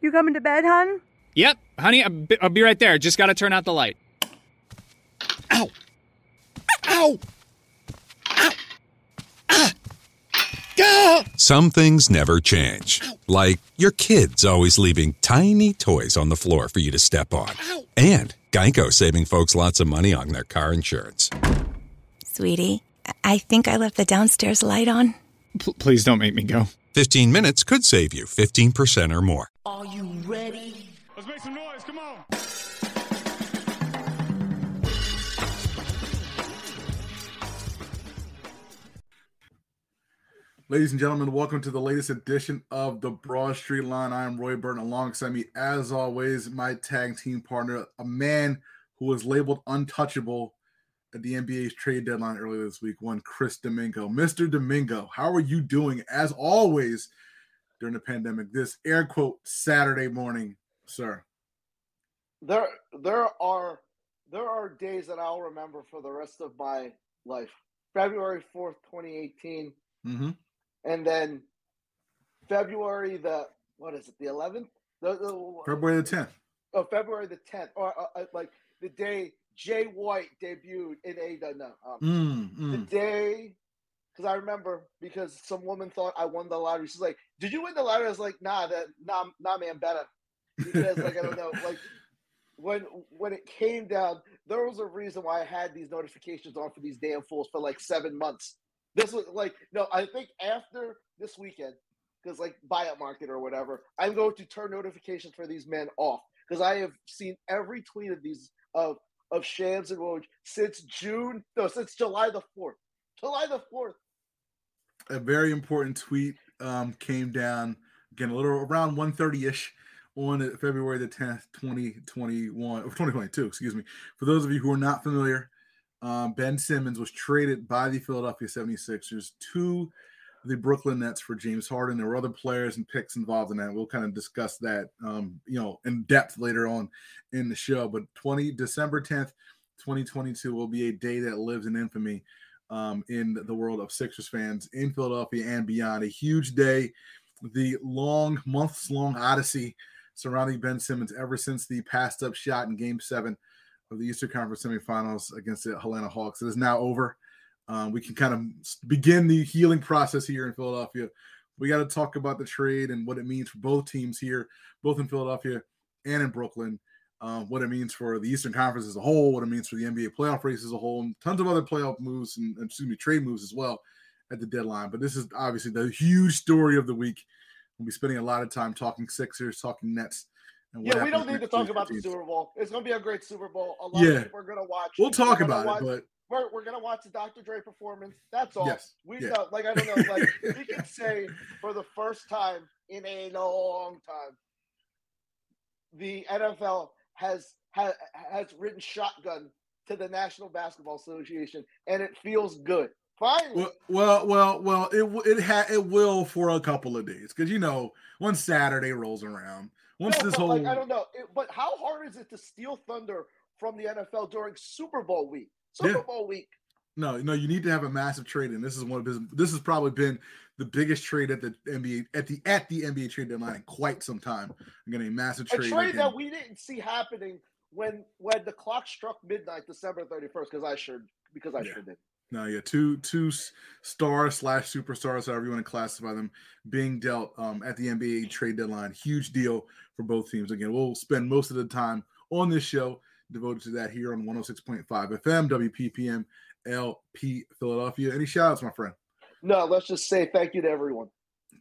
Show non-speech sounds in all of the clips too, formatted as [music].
You coming to bed, hon? Yep, honey, I'll be, I'll be right there. Just gotta turn out the light. Ow! Ow! Ow! Ah! Ah! Some things never change. Like your kids always leaving tiny toys on the floor for you to step on. And Geico saving folks lots of money on their car insurance. Sweetie, I think I left the downstairs light on. P- please don't make me go. 15 minutes could save you 15% or more. Are you ready? Let's make some noise. Come on. Ladies and gentlemen, welcome to the latest edition of the Broad Street Line. I am Roy Burton. Alongside me, as always, my tag team partner, a man who was labeled untouchable at the NBA's trade deadline earlier this week, one Chris Domingo. Mr. Domingo, how are you doing as always during the pandemic? This air quote Saturday morning, sir. There, there are there are days that I'll remember for the rest of my life. February fourth, twenty eighteen, Mm-hmm. and then February the what is it? The eleventh? The, the February the 10th. oh, February the tenth, or uh, uh, like the day Jay White debuted in A. No, um, Mm, the mm. day because I remember because some woman thought I won the lottery. She's like, "Did you win the lottery?" I was like, "Nah, that nah, nah, man, better." Because like I don't know, [laughs] like when when it came down, there was a reason why I had these notifications on for these damn fools for like seven months. This was like no, I think after this weekend, because like buyout market or whatever, I'm going to turn notifications for these men off because I have seen every tweet of these of of Shams and Woj since June, no, since July the fourth. July the fourth. a very important tweet um, came down again a little around 1.30ish on february the 10th 2021 or 2022 excuse me. For those of you who are not familiar um, ben simmons was traded by the philadelphia 76ers to the brooklyn nets for james harden. There were other players and picks involved in that. We'll kind of discuss that um, you know in depth later on in the show. But 20 december 10th 2022 will be a day that lives in infamy um, in the world of Sixers fans in Philadelphia and beyond. A huge day, the long, months long odyssey surrounding Ben Simmons ever since the passed up shot in game seven of the Eastern Conference semifinals against the Atlanta Hawks. It is now over. Um, we can kind of begin the healing process here in Philadelphia. We got to talk about the trade and what it means for both teams here, both in Philadelphia and in Brooklyn um, what it means for the Eastern Conference as a whole, what it means for the NBA playoff race as a whole, and tons of other playoff moves and excuse me, trade moves as well at the deadline. But this is obviously the huge story of the week. We'll be spending a lot of time talking Sixers, talking Nets. And Yeah, we don't need to talk about the. Super Bowl. It's gonna be a great Super Bowl. A lot Yeah. of people are gonna watch. We'll talk We're about watch- it, but we're, we're gonna watch the Dr. Dre performance. That's all. Yes, We yeah. know, like I don't know, like [laughs] we can say for the first time in a long time, the NFL has has, has written shotgun to the National Basketball Association, and it feels good. Finally, well, well, well, well it it ha- it will for a couple of days because you know once Saturday rolls around, once No, this whole like I don't know, it, but how hard is it to steal thunder from the NFL during Super Bowl week? Super Yeah. Bowl week. No, no, you need to have a massive trade, and this is one of his. This has probably been the biggest trade at the NBA at the at the NBA trade deadline in quite some time. Again, a massive trade. A trade. again. that we didn't see happening when when the clock struck midnight, December thirty first. Because I sure because I Yeah. sure did. No, yeah, two two stars slash superstars, however you want to classify them, being dealt um, at the NBA trade deadline. Huge deal for both teams. Again, we'll spend most of the time on this show devoted to that here on 106.5 FM, WPPM, LP Philadelphia. Any shout outs, my friend? No, let's just say thank you to everyone.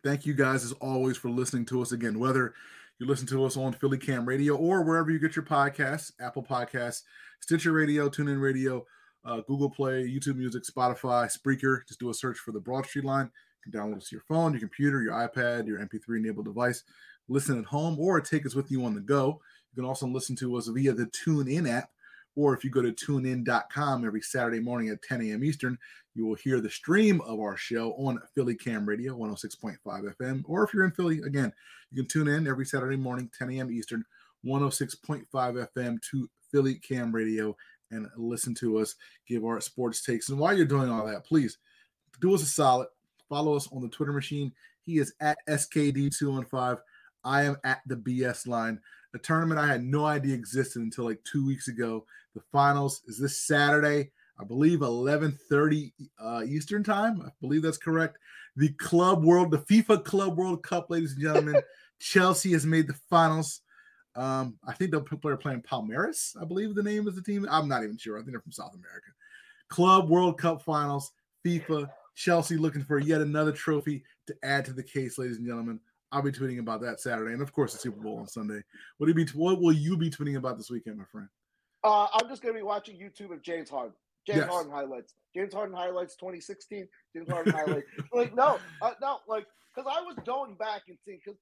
Thank you guys as always for listening to us again, whether you listen to us on Philly Cam Radio or wherever you get your podcasts, Apple Podcasts, Stitcher Radio, TuneIn Radio, uh, Google Play, YouTube Music, Spotify, Spreaker. Just do a search for the Broad Street Line. You can download us to your phone, your computer, your iPad, your MP3 enabled device. Listen at home or take us with you on the go. You can also listen to us via the TuneIn app, or if you go to tunein.com every Saturday morning at 10 a.m. Eastern, you will hear the stream of our show on Philly Cam Radio 106.5 FM. Or if you're in Philly, again, you can tune in every Saturday morning, 10 a.m. Eastern, 106.5 FM to Philly Cam Radio and listen to us give our sports takes. And while you're doing all that, please do us a solid. Follow us on the Twitter machine. He is at SKD215. I am at the BS line, a tournament I had no idea existed until like two weeks ago. The finals is this Saturday, I believe 11:30 uh, Eastern time. I believe that's correct. The Club World, the FIFA Club World Cup, ladies and gentlemen. [laughs] Chelsea has made the finals. Um, I think the people are playing Palmeiras. I believe the name is the team. I'm not even sure. I think they're from South America. Club World Cup Finals, FIFA, Chelsea looking for yet another trophy to add to the case, ladies and gentlemen. I'll be tweeting about that Saturday, and of course the Super Bowl on Sunday. What will you be? What will you be tweeting about this weekend, my friend? Uh, I'm just going to be watching YouTube of James Harden. James Yes. Harden highlights. James Harden highlights 2016. James Harden [laughs] highlights. Like no, uh, no, like because I was going back and seeing. Because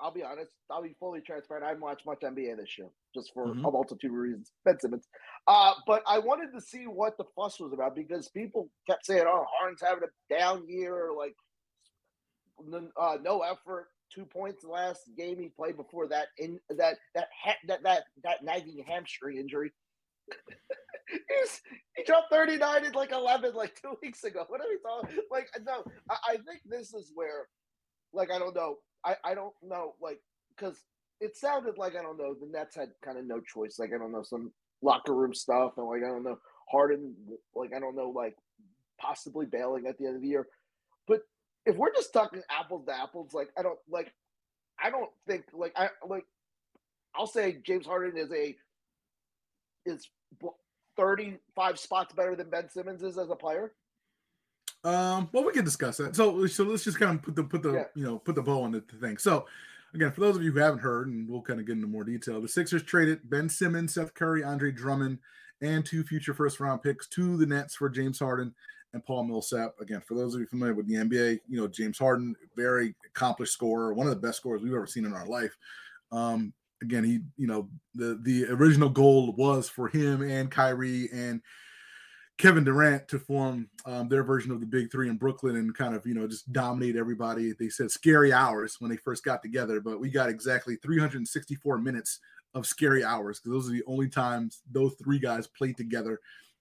I'll be honest, I'll be fully transparent. I haven't watched much NBA this year, just for Mhm. a multitude of reasons. Ben Simmons. Uh, but I wanted to see what the fuss was about because people kept saying, "Oh, Harden's having a down year," or like uh, no effort. Two points last game he played before that in that that ha- that that that nagging hamstring injury. [laughs] He's, he dropped 39 in like 11 like two weeks ago. What are we talking? Like, no, I, I think this is where, like, I don't know. I, I don't know, like, because it sounded like, I don't know, the Nets had kind of no choice. Like, I don't know, some locker room stuff. And, like, I don't know, Harden, like, I don't know, like, possibly bailing at the end of the year. If we're just talking apples to apples, like, I don't, like, I don't think, like, I, like, I'll say James Harden is a, is 35 spots better than Ben Simmons is as a player. Um, well, we can discuss that. So, so let's just kind of put the put the Yeah. you know put the bow on the thing. So, again, for those of you who haven't heard, and we'll kind of get into more detail, the Sixers traded Ben Simmons, Seth Curry, Andre Drummond, and two future first round picks to the Nets for James Harden and Paul Millsap. Again, for those of you familiar with the NBA, you know James Harden, very accomplished scorer, one of the best scorers we've ever seen in our life. Um, again, he you know the the original goal was for him and Kyrie and Kevin Durant to form um, their version of the Big Three in Brooklyn and kind of you know just dominate everybody. They said scary hours when they first got together, but we got exactly 364 minutes of scary hours because those are the only times those three guys played together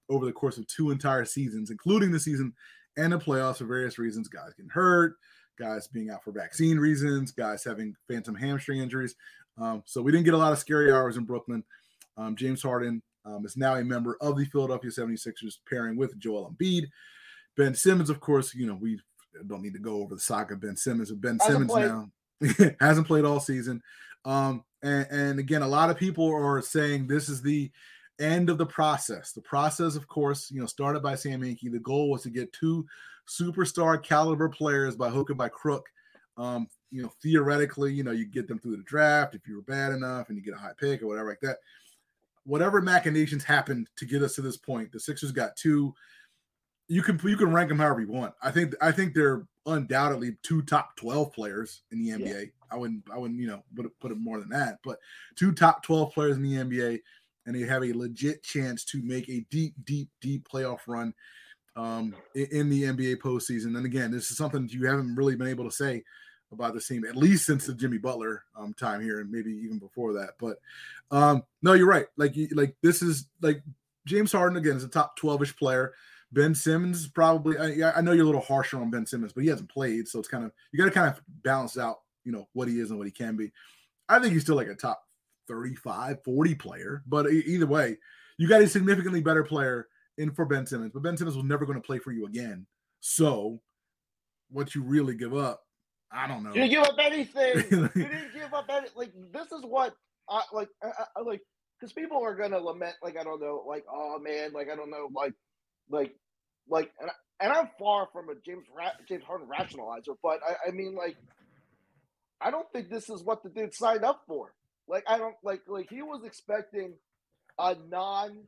over the course of two entire seasons, including the season and the playoffs for various reasons. Guys getting hurt, guys being out for vaccine reasons, guys having phantom hamstring injuries. Um, so we didn't get a lot of scary hours in Brooklyn. Um, James Harden um, is now a member of the Philadelphia 76ers, pairing with Joel Embiid. Ben Simmons, of course, you know, we don't need to go over the saga of Ben Simmons. But Ben Hasn't Simmons played. now [laughs] hasn't played all season. Um, and, and again, a lot of people are saying this is the end of the process. The process, of course, you know, started by Sam Hinkie. The goal was to get two superstar caliber players by hook or by crook. Um, you know, theoretically, you know, you get them through the draft if you were bad enough and you get a high pick or whatever like that. Whatever machinations happened to get us to this point, the Sixers got two. You can you can rank them however you want. I think I think they're undoubtedly two top twelve players in the NBA. I wouldn't I wouldn't you know put it, put it more than that, but two top twelve players in the NBA, and they have a legit chance to make a deep deep deep playoff run um, in the NBA postseason. And again, this is something you haven't really been able to say about this team at least since the Jimmy Butler um, time here, and maybe even before that. But um, no, you're right. Like like this is like James Harden again is a top twelve ish player. Ben Simmons probably. I, I know you're a little harsher on Ben Simmons, but he hasn't played, so it's kind of you got to kind of balance out, you know, what he is and what he can be. I think he's still like a top 35, 40 player, but either way, you got a significantly better player in for Ben Simmons, but Ben Simmons was never going to play for you again. So, what you really give up, I don't know. You didn't give up anything. [laughs] you didn't give up any. Like this is what I like. I, I, like because people are gonna lament. Like I don't know. Like oh man. Like I don't know. Like like like and, I, and I'm far from a James Ra- James Harden rationalizer, but I, I mean like I don't think this is what the dude signed up for. Like I don't like like he was expecting a non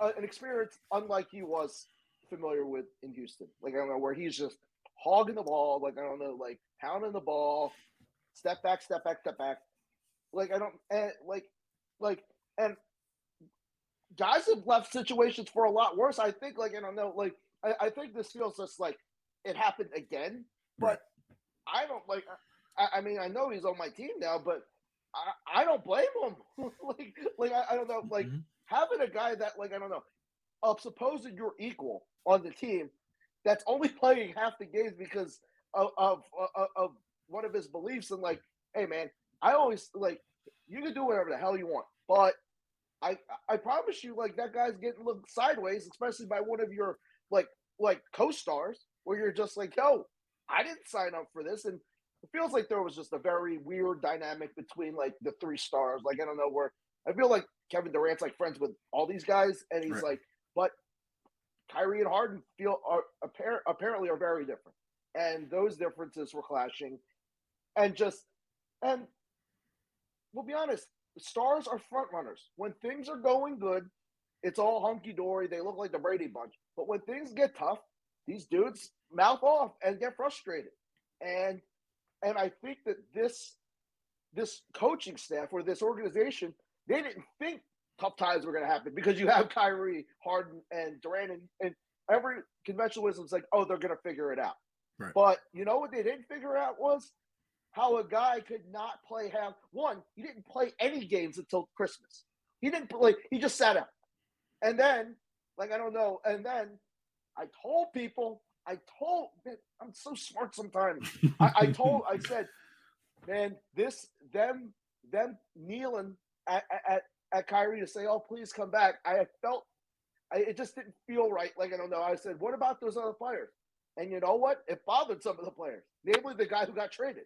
uh, an experience unlike he was familiar with in Houston. Like I don't know where he's just hogging the ball. Like I don't know, like pounding the ball, step back, step back, step back. Like I don't and like like and guys have left situations for a lot worse. I think like I don't know, like I, I think this feels just like it happened again. But I don't like. I, I mean, I know he's on my team now, but I, I don't blame him. [laughs] like, like I, I don't know, like Mhm. having a guy that, like, I don't know, of supposed you're equal on the team, that's only [laughs] playing half the games because of of, of, of one of his beliefs and like, hey man, I always like you can do whatever the hell you want, but I I promise you, like that guy's getting looked sideways, especially by one of your like like co-stars, where you're just like, yo, I didn't sign up for this, and it feels like there was just a very weird dynamic between like the three stars. Like I don't know where I feel like Kevin Durant's like friends with all these guys, and he's right. like, but Kyrie and Harden feel are appar- apparently are very different, and those differences were clashing, and just and we'll be honest, the stars are front runners. When things are going good, it's all hunky dory. They look like the Brady Bunch. But when things get tough, these dudes mouth off and get frustrated. And and I think that this this coaching staff or this organization, they didn't think tough times were going to happen because you have [laughs] Kyrie, Harden, and Durant, and, and every conventional wisdom is like, oh, they're going to figure it out. Right. But you know what they didn't figure out was how a guy could not play half. One, he didn't play any games until Christmas. He didn't play. He just sat out. And then, like I don't know. And then I told people. I told. Man, I'm so smart sometimes. [laughs] I, I told. I said, man, this them them kneeling at, at at Kyrie to say, "Oh, please come back." I felt I, it just didn't feel right. Like I don't know. I said, "What about those other players?" And you know what? It bothered some of the players, namely the guy who got traded.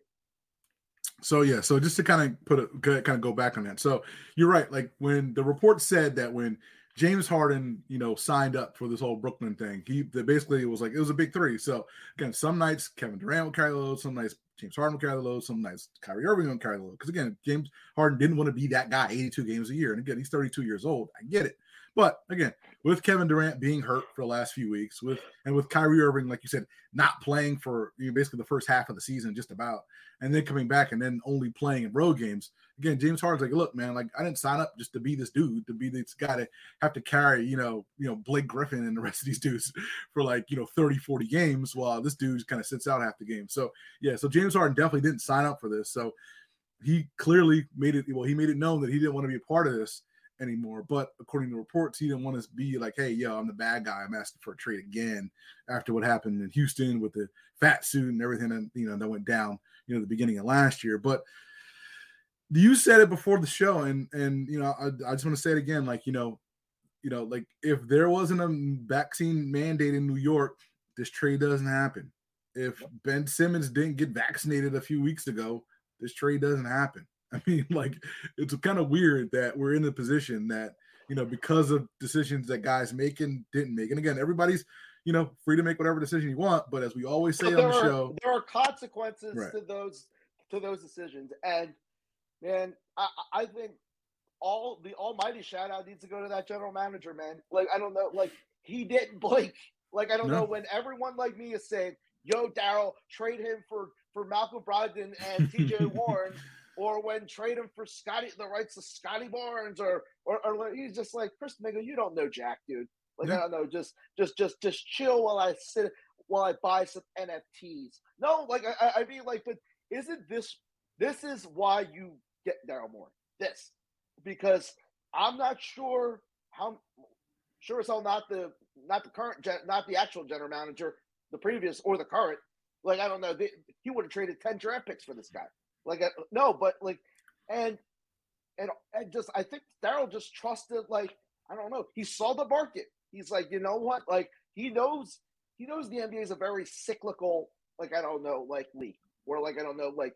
So yeah, so just to kind of put a kind of go back on that. So you're right. Like when the report said that when James Harden, you know, signed up for this whole Brooklyn thing, he basically was like it was a big three. So again, some nights Kevin Durant will carry the load, some nights James Harden will carry the load, some nights Kyrie Irving will carry the load. Because again, James Harden didn't want to be that guy 82 games a year, and again, he's 32 years old. I get it. But again, with Kevin Durant being hurt for the last few weeks, with and with Kyrie Irving, like you said, not playing for you know, basically the first half of the season, just about, and then coming back and then only playing in road games. Again, James Harden's like, look, man, like I didn't sign up just to be this dude, to be this guy to have to carry, you know, you know, Blake Griffin and the rest of these dudes [laughs] for like, you know, 30, 40 games while this dude kind of sits out half the game. So yeah, so James Harden definitely didn't sign up for this. So he clearly made it well, he made it known that he didn't want to be a part of this anymore. But according to reports, he didn't want to be like, hey, yo, I'm the bad guy. I'm asking for a trade again after what happened in Houston with the fat suit and everything and you know that went down, you know, the beginning of last year. But you said it before the show, and and you know, I, I just want to say it again, like, you know, you know, like if there wasn't a vaccine mandate in New York, this trade doesn't happen. If Ben Simmons didn't get vaccinated a few weeks ago, this trade doesn't happen. [laughs] I mean, like it's kind of weird that we're in the position that you know because of decisions that guys make and didn't make. And again, everybody's you know free to make whatever decision you want, but as we always say on the are, show, there are consequences right. to those to those decisions. And man, I, I think all the almighty shout out needs to go to that general manager, man. Like I don't know, like he didn't [laughs] blink. Like I don't no. know when everyone like me is saying, "Yo, Daryl, trade him for for Malcolm Brogdon and [laughs] T.J. Warren." or when trade him for Scotty the rights of Scottie Barnes or or, or he's just like Chris Mingle, you don't know Jack, dude. Like yeah. I don't know, just just just just chill while I sit while I buy some NFTs. No, like I, I mean like, but isn't this this is why you get Daryl Morey? This because I'm not sure how sure as hell not the not the current not the actual general manager, the previous or the current. Like I don't know, they, he would have traded ten draft picks for this guy. Like no, but like, and and and just I think Daryl just trusted like I don't know. He saw the market. He's like, you know what? Like he knows he knows the NBA is a very cyclical, like I don't know, like league where like I don't know, like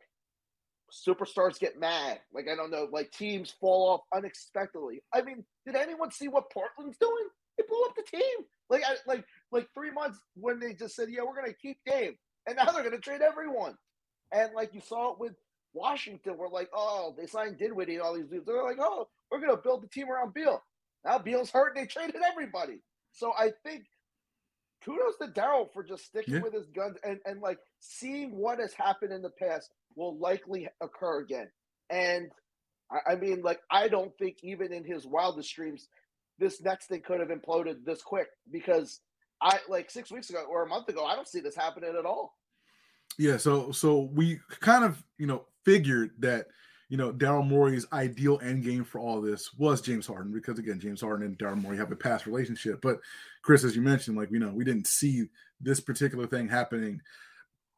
superstars get mad. Like I don't know, like teams fall off unexpectedly. I mean, did anyone see what Portland's doing? They blew up the team. Like I, like like three months when they just said, yeah, we're gonna keep Dame, and now [laughs] they're gonna trade everyone. And like you saw it with Washington were like, oh, they signed Dinwiddie and all these dudes. They're like, oh, we're going to build the team around Beal. Now Beal's hurt and they traded everybody. So I think kudos to Daryl for just sticking yeah. with his guns and, and like seeing what has happened in the past will likely occur again. And I, I mean, like, I don't think even in his wildest dreams, this Nets thing could have imploded this quick because I like six weeks ago or a month ago, I don't see this happening at all. Yeah, so so we kind of you know figured that you know Daryl Morey's ideal end game for all this was James Harden because again James Harden and Daryl Morey have a past relationship. But Chris, as you mentioned, like you know we didn't see this particular thing happening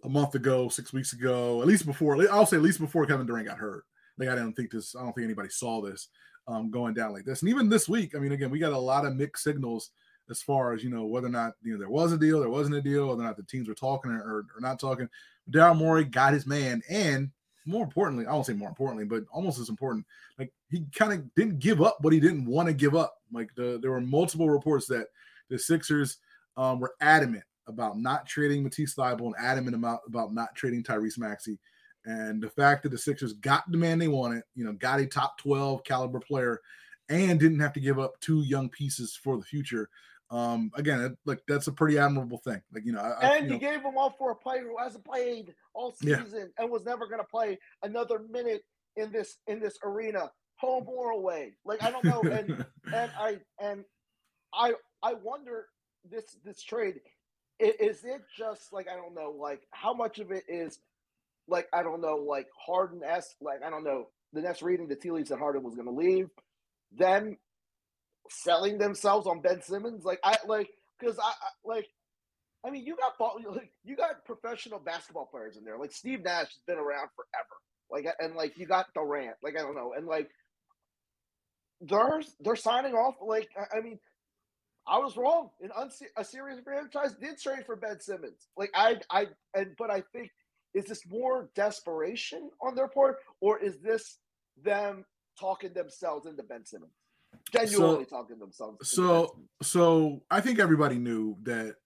a month ago, six weeks ago, at least before I'll say at least before Kevin Durant got hurt. Like I don't think this. I don't think anybody saw this um, going down like this. And even this week, I mean, again, we got a lot of mixed signals as far as you know whether or not you know there was a deal, there wasn't a deal, whether or not the teams were talking or, or, not talking. Daryl Morey got his man, and more importantly, I won't say more importantly, but almost as important, like he kind of didn't give up what he didn't want to give up. Like the, there were multiple reports that the Sixers um, were adamant about not trading Matisse Thybulle and adamant about, about not trading Tyrese Maxey. And the fact that the Sixers got the man they wanted, you know, got a top 12 caliber player and didn't have to give up two young pieces for the future um, again, like that's a pretty admirable thing. Like you know, I, and you, know, gave him all for a player who hasn't played all season yeah. and was never going to play another minute in this in this arena, home or away. Like I don't know, and [laughs] and I and I I wonder this this trade is it just like I don't know, like how much of it is like I don't know, like Harden s like I don't know. The Nets reading, the tea leaves that Harden was going to leave. them selling themselves on Ben Simmons. Like I like because I, I, like I mean you got [laughs] you got professional basketball players in there. Like Steve Nash has been around forever. Like and like you got Durant. Like I don't know and like they're they're signing off. Like I mean. I was wrong. An unse- a serious franchise did trade for Ben Simmons. Like I, I, and but I think is this more desperation on their part, or is this them talking themselves into Ben Simmons? genuinely so, talking themselves. So, so I think everybody knew that.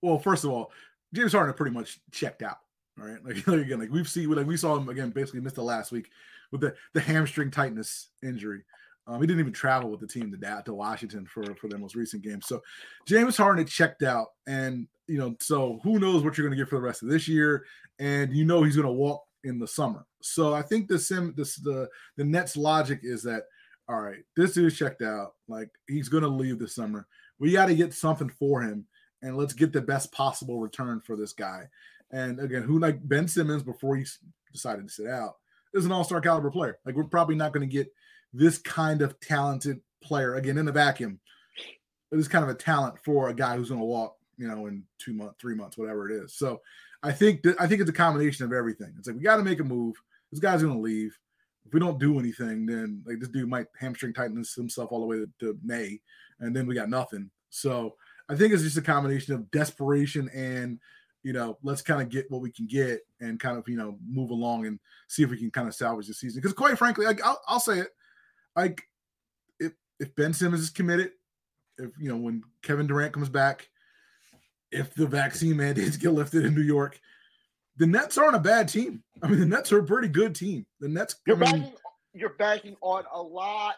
Well, first of all, James Harden pretty much checked out. Right, [laughs] like, like again, like we've seen, like we saw him again, basically missed the last week with the the hamstring tightness injury. Um, he didn't even travel with the team to that to Washington for for their most recent game. So James Harden had checked out, and you know, so who knows what you're going to get for the rest of this year, and you know he's going to walk in the summer. So I think the sim this the the Nets logic is that all right, this dude's checked out. Like he's going to leave this summer. We got to get something for him, and let's get the best possible return for this guy. And again, who like Ben Simmons before he decided to sit out is an all-star caliber player. Like we're probably not going to get this kind of talented player again in the vacuum. This kind of a talent for a guy who's going to walk, you know, in two months, three months, whatever it is. So I think that I think it's a combination of everything. It's like we got to make a move. This guy's going to leave if we don't do anything, then like this dude might hamstring tighten himself all the way to, to May, and then we got nothing. So I think it's just a combination of desperation and you know, let's kind of get what we can get and kind of you know move along and see if we can kind of salvage the season. Because quite frankly, like I'll, I'll say it, like if if Ben Simmons is committed, if you know when Kevin Durant comes back, if the vaccine mandates get lifted in New York, the Nets aren't a bad team. I mean, the Nets are a pretty good team. The Nets. You're I mean, You're banking on a lot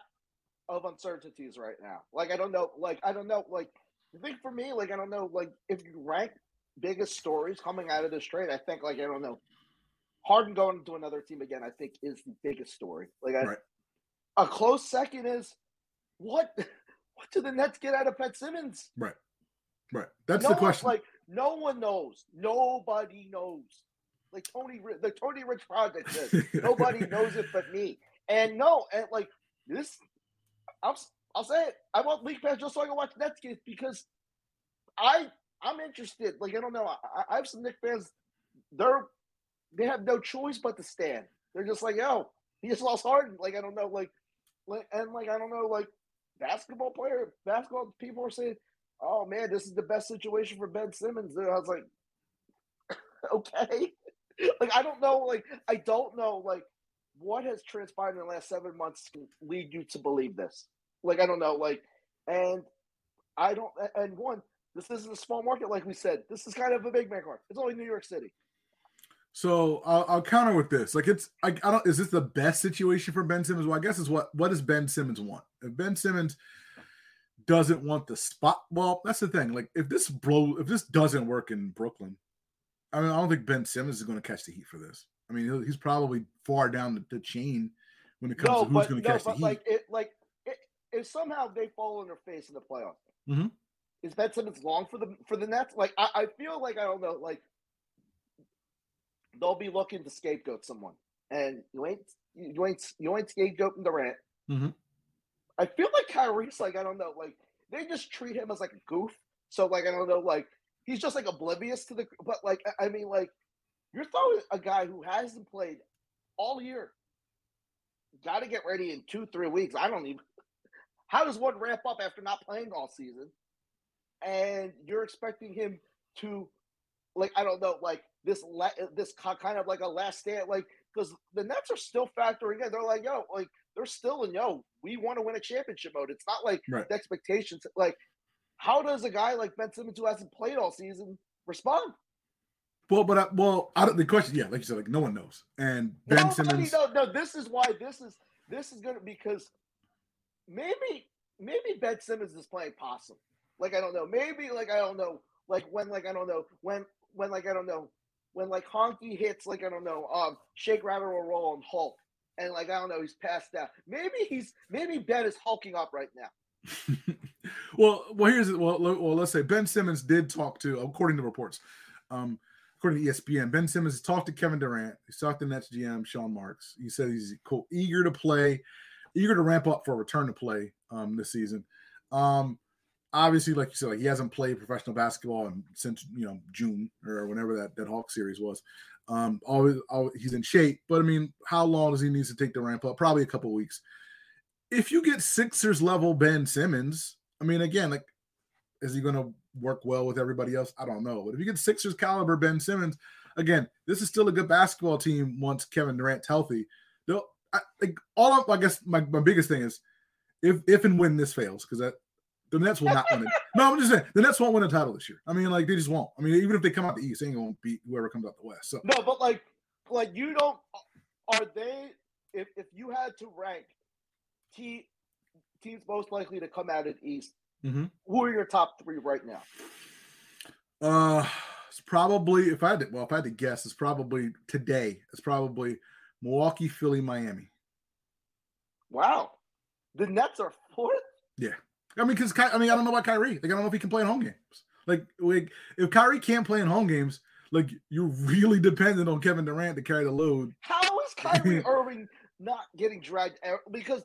of uncertainties right now. Like I don't know. Like I don't know. Like I think for me, like I don't know. Like if you rank biggest stories coming out of this trade, I think like I don't know. Harden going to another team again, I think is the biggest story. Like I, right. A close second is what [laughs] what do the Nets get out of Ben Simmons? Right. Right. That's no the question. Like no one knows. Nobody knows like Tony, the Tony Rich project says. [laughs] Nobody knows it but me. And no, and like this, I'll I'll say it. I want League Pass just so I can watch Nets games because I I'm interested. Like I don't know. I, I have some Knick fans. They're they have no choice but to stand. They're just like, yo, he just lost Harden. Like I don't know. Like and like I don't know. Like basketball player, basketball people are saying, oh man, this is the best situation for Ben Simmons. And I was like, [laughs] okay. [laughs] like I don't know, like I don't know, like what has transpired in the last seven months can lead you to believe this. Like I don't know, like, and I don't. And one, this isn't a small market, like we said. This is kind of a big man card. It's only New York City. So I'll, I'll, counter with this. Like it's, I, I don't. Is this the best situation for Ben Simmons? Well, I guess is what. What does Ben Simmons want? If Ben Simmons doesn't want the spot, well, that's the thing. Like if this blow, if this doesn't work in Brooklyn, I mean, I don't think Ben Simmons is going to catch the heat for this. I mean, he's probably far down the, the chain when it comes no, to who's going to no, catch the heat. Like, it, like it, if somehow they fall on their face in the playoffs, mm-hmm. is Ben Simmons long for the for the Nets? Like, I, I feel like I don't know. Like, they'll be looking to scapegoat someone, and you ain't you ain't you ain't scapegoating Durant. Mm-hmm. I feel like Kyrie's like I don't know. Like they just treat him as like a goof. So like I don't know. Like he's just like oblivious to the. But like I mean, like you're throwing a guy who hasn't played all year got to get ready in two, three weeks. I don't even. How does one ramp up after not playing all season? And you're expecting him to, like, I don't know, like this, la- this kind of like a last stand, like, because the Nets are still factoring in. They're like, yo, like, they're still in, yo, we want to win a championship mode. It's not like Right. the expectations. Like, how does a guy like Ben Simmons who hasn't played all season respond? Well, but I, well, I don't, the question, yeah, like you said, like no one knows. And Ben Nobody Simmons, no, no, this is why this is this is gonna because maybe maybe Ben Simmons is playing possum. Like I don't know. Maybe like I don't know. Like when like I don't know when when like I don't know when like Honky hits like I don't know um Shake Rabbit or Roll on Hulk and like I don't know he's passed out. Maybe he's maybe Ben is hulking up right now. [laughs] well, well, here's well, well, let's say Ben Simmons did talk to, according to reports, um, according to ESPN, Ben Simmons talked to Kevin Durant. He talked to Nets GM Sean Marks. He said he's cool, eager to play, eager to ramp up for a return to play um, this season. Um, obviously, like you said, like he hasn't played professional basketball in, since you know June or whenever that that Hawk series was. Um, always, always he's in shape, but I mean, how long does he need to take the ramp up? Probably a couple weeks. If you get Sixers level Ben Simmons, I mean, again, like, is he going to work well with everybody else? I don't know. But if you get Sixers caliber Ben Simmons, again, this is still a good basketball team once Kevin Durant's healthy. They'll, I, like, all of, I guess my, my biggest thing is if if and when this fails, because the Nets will not win it. [laughs] No, I'm just saying the Nets won't win a title this year. I mean, like they just won't. I mean, even if they come out the East, they ain't gonna beat whoever comes out the West. So No, but like like you don't are they if if you had to rank te- teams most likely to come out of the East, Mhm. who are your top three right now? Uh, it's probably if I had to, well, if I had to guess, it's probably today. It's probably Milwaukee, Philly, Miami. Wow. The Nets are fourth? I mean, because I mean, I don't know about Kyrie. Like, I don't know if he can play in home games. Like, like if Kyrie can't play in home games, like you're really dependent on Kevin Durant to carry the load. How is Kyrie [laughs] Irving not getting dragged out? Because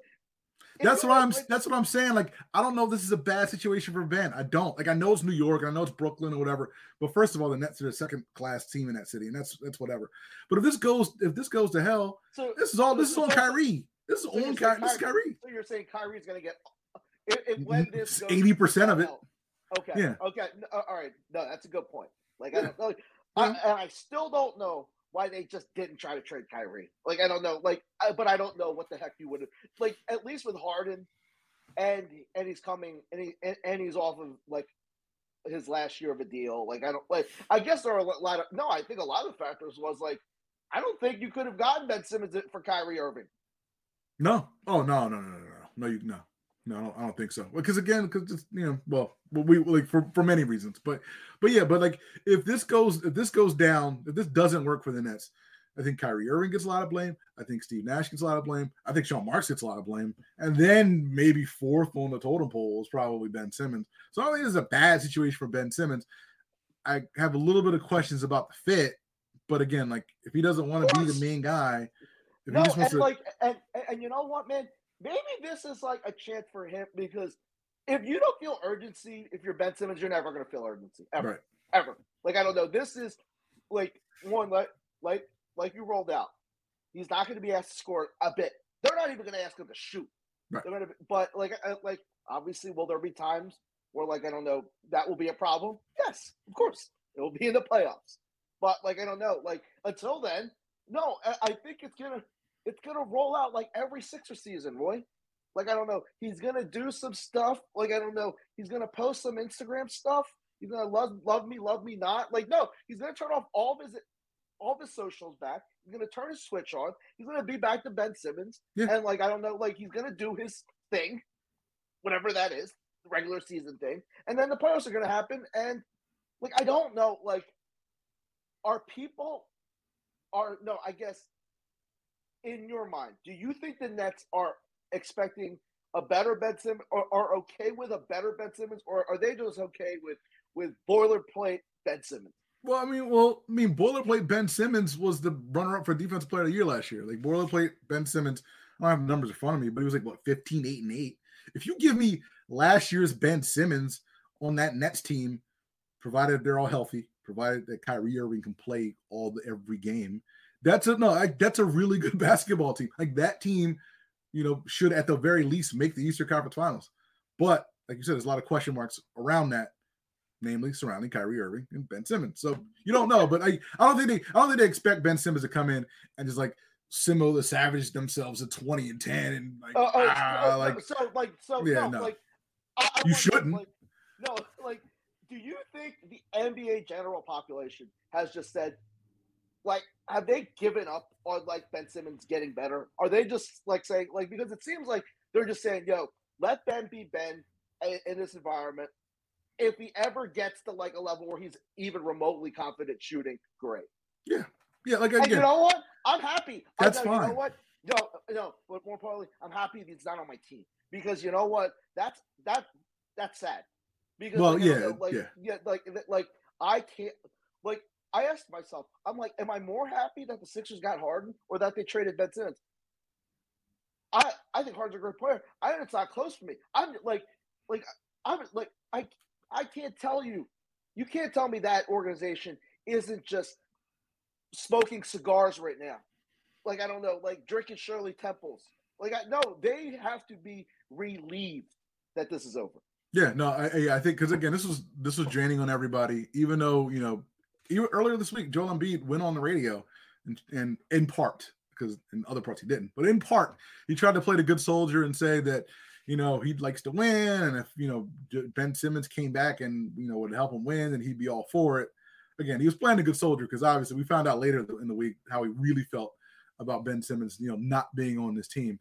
That's what I'm. like- That's what I'm saying. Like, I don't know. if This is a bad situation for Ben. I don't. Like, I know it's New York, and I know it's Brooklyn or whatever. But first of all, the Nets are the second class team in that city, and that's that's whatever. But if this goes, if this goes to hell, so, this is all. This is on so- Kyrie. This is so on saying Kyrie. This is Kyrie- Kyrie. So you're saying Kyrie's going to get if, if when this goes 80% of it. Okay. Yeah. Okay. no, uh, all right. No, that's a good point. Like I don't know. I, and I still don't know why they just didn't try to trade Kyrie. Like I don't know. Like, I, but I don't know what the heck you would have. Like at least with Harden, and and he's coming and he and, and he's off of like his last year of a deal. Like I don't like. I guess there are a lot of no. I think a lot of factors was like. I don't think you could have gotten Ben Simmons for Kyrie Irving. No. Oh no no no no no no you no no I don't, I don't think so. Because again, because just you know, well, we like for for many reasons, but but yeah, but like if this goes if this goes down, if this doesn't work for the Nets, I think Kyrie Irving gets a lot of blame. I think Steve Nash gets a lot of blame. I think Sean Marks gets a lot of blame, and then maybe fourth on the totem pole is probably Ben Simmons. So I don't think this is a bad situation for Ben Simmons. I have a little bit of questions about the fit, but again, like if he doesn't want to be the main guy, if no, he just and wants to, like, and, and and you know what, man? Maybe this is like a chance for him because if you don't feel urgency, if you're Ben Simmons, you're never going to feel urgency ever, Right. ever. Like I don't know. This is like one like like like you rolled out. He's not going to be asked to score a bit. They're not even going to ask him to shoot. Right. They're going to, but like like obviously, will there be times where like I don't know that will be a problem? Yes, of course, it will be in the playoffs. But like I don't know, like until then, no, I, I think it's gonna it's gonna roll out like every Sixer season, Roy. Like I don't know, he's gonna do some stuff. Like I don't know, he's gonna post some Instagram stuff. He's gonna love love me, love me not. Like no, he's gonna turn off all of his all of his socials back. He's gonna turn his switch on. He's gonna be back to Ben Simmons, Yeah. and like I don't know, like he's gonna do his thing, whatever that is, the regular season thing, and then the playoffs are gonna happen. And like I don't know, like are people are no, I guess in your mind, do you think the Nets are expecting a better Ben Simmons or are okay with a better Ben Simmons, or are they just okay with with boilerplate Ben Simmons? Well, I mean, well, I mean, boilerplate Ben Simmons was the runner-up for defensive player of the year last year. Like boilerplate Ben Simmons, I don't have numbers in front of me, but he was like what 15, 8, and 8. If you give me last year's Ben Simmons on that Nets team, provided they're all healthy, provided that Kyrie Irving can play all the every game, that's a no, I, that's a really good [laughs] basketball team. Like that team you know, should at the very least make the Eastern Conference Finals. But like you said, there's a lot of question marks around that, namely surrounding Kyrie Irving and Ben Simmons. So you don't know, but I, I don't think they I don't think they expect Ben Simmons to come in and just like Simo the Savage themselves at 20 and 10 and like, Uh, ah, uh, like so like so Yeah, no, no. like I, I You shouldn't. Like, no, like, do you think the NBA general population has just said, like, have they given up on like Ben Simmons getting better? Are they just like saying like because it seems like they're just saying, yo, let Ben be Ben in, in this environment. If he ever gets to like a level where he's even remotely confident shooting, great. yeah, Yeah, like And you again, know what? I'm happy. I That's know, You know what? No, no. But more importantly, I'm happy he's not on my team because you know what? That's that that's sad. Because Well, like, yeah, know, like yeah. like like I can't like I asked myself, I'm like, am I more happy that the Sixers got Harden or that they traded Ben Simmons? I I think Harden's a great player. I it's not close for me. I'm like like I'm like I I can't tell you. You can't tell me that organization isn't just smoking cigars right now. Like I don't know, like drinking Shirley Temples. Like I no, they have to be relieved that this is over. Yeah, no, I, I think because again, this was this was draining on everybody. Even though you know, even earlier this week, Joel Embiid went on the radio, and, and in part because in other parts he didn't, but in part he tried to play the good soldier and say that you know he likes to win, and if you know Ben Simmons came back and you know would help him win, and he'd be all for it. Again, he was playing a good soldier because obviously we found out later in the week how he really felt about Ben Simmons, you know, not being on this team.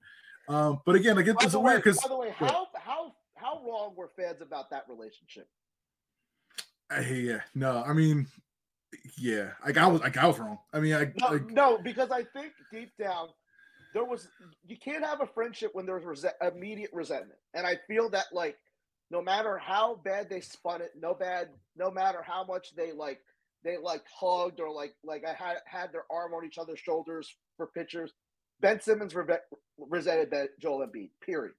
Um, but again, I get this it's the way, weird because by the way, how how how wrong were fans about that relationship? Yeah, no, I mean, yeah, like I was, like I was wrong. I mean, I, No, like, no, because I think deep down there was you can't have a friendship when there's rese- immediate resentment, and I feel that like no matter how bad they spun it, no bad, no matter how much they like they like hugged or like like I had had their arm on each other's shoulders for pictures. Ben Simmons reve- resented that Joel Embiid. Period.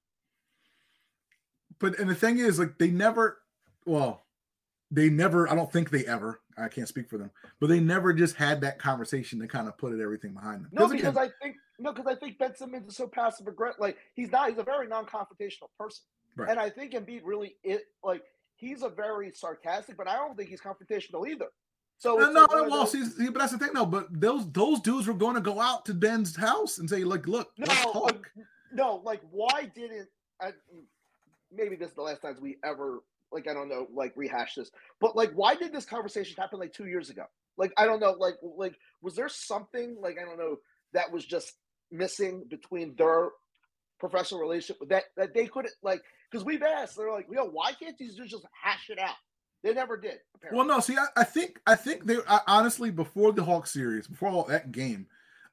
but and the thing is, like, they never, well, they never. I don't think they ever. I can't speak for them, but they never just had that conversation to kind of put it everything behind them. No, because I think no, because I think Ben Simmons is so passive aggressive. Like he's not. He's a very non-confrontational person, Right. and I think Embiid really it like he's a very sarcastic, but I don't think he's confrontational either. So no, no, like no, well, see, see, but that's the thing, though. But those those dudes were going to go out to Ben's house and say, like, look, no, let's uh, no, like why didn't I, maybe this is the last times we ever like I don't know like rehash this, but like why did this conversation happen like two years ago? Like I don't know, like like was there something like I don't know that was just missing between their professional relationship that that they couldn't like because we've asked they're like yo why can't these dudes just hash it out? They never did. Apparently. Well, no, see, I, I think I think they I, honestly before the Hawk series, before all that game,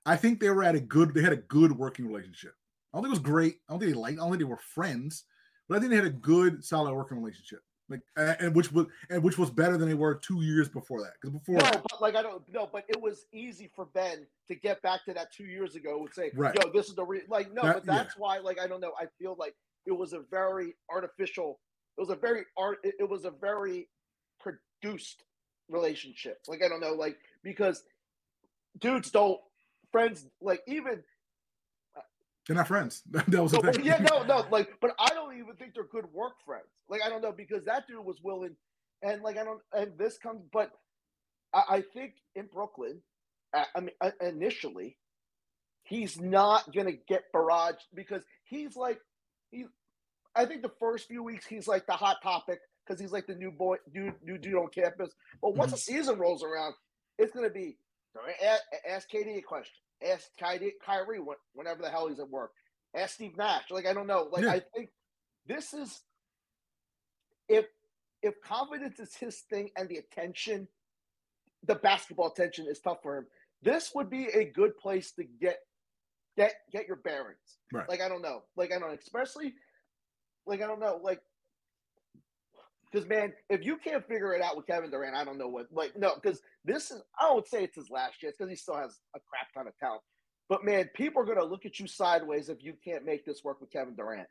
I think they were at a good. They had a good working relationship. I don't think it was great. I don't think they liked. I don't think they were friends, but I think they had a good, solid working relationship. Like, and, which was and which was better than they were two years before that. Because before, No, but like I don't know, but it was easy for Ben to get back to that two years ago and say, Right. "Yo, this is the re-. like." No, That- but that's why, like, I don't know. I feel like it was a very artificial. It was a very art. It, was a very produced relationship. Like I don't know, like because dudes don't friends like even they're not friends. [laughs] that was thing. yeah, no, no, like, but I don't even think they're good work friends. Like, I don't know because that dude was willing, and like, I don't, and this comes, but I, I think in Brooklyn, I, I mean, initially, he's not gonna get barraged because he's like, he, I think the first few weeks he's like the hot topic because he's like the new boy, dude, new dude on campus. But once the mhm. season rolls around, it's gonna be ask, ask KD a question, ask Kyrie, Kyrie whenever the hell he's at work, ask Steve Nash. Like I don't know. Like Yeah. I think this is if if confidence is his thing and the attention, the basketball attention is tough for him. This would be a good place to get get get your bearings. Right. Like I don't know. Like I don't know, especially like I don't know, like because man, if you can't figure it out with Kevin Durant, I don't know what. Like no, because this is I don't say it's his last chance because he still has a crap ton of talent. But man, people are gonna look at you sideways if you can't make this work with Kevin Durant.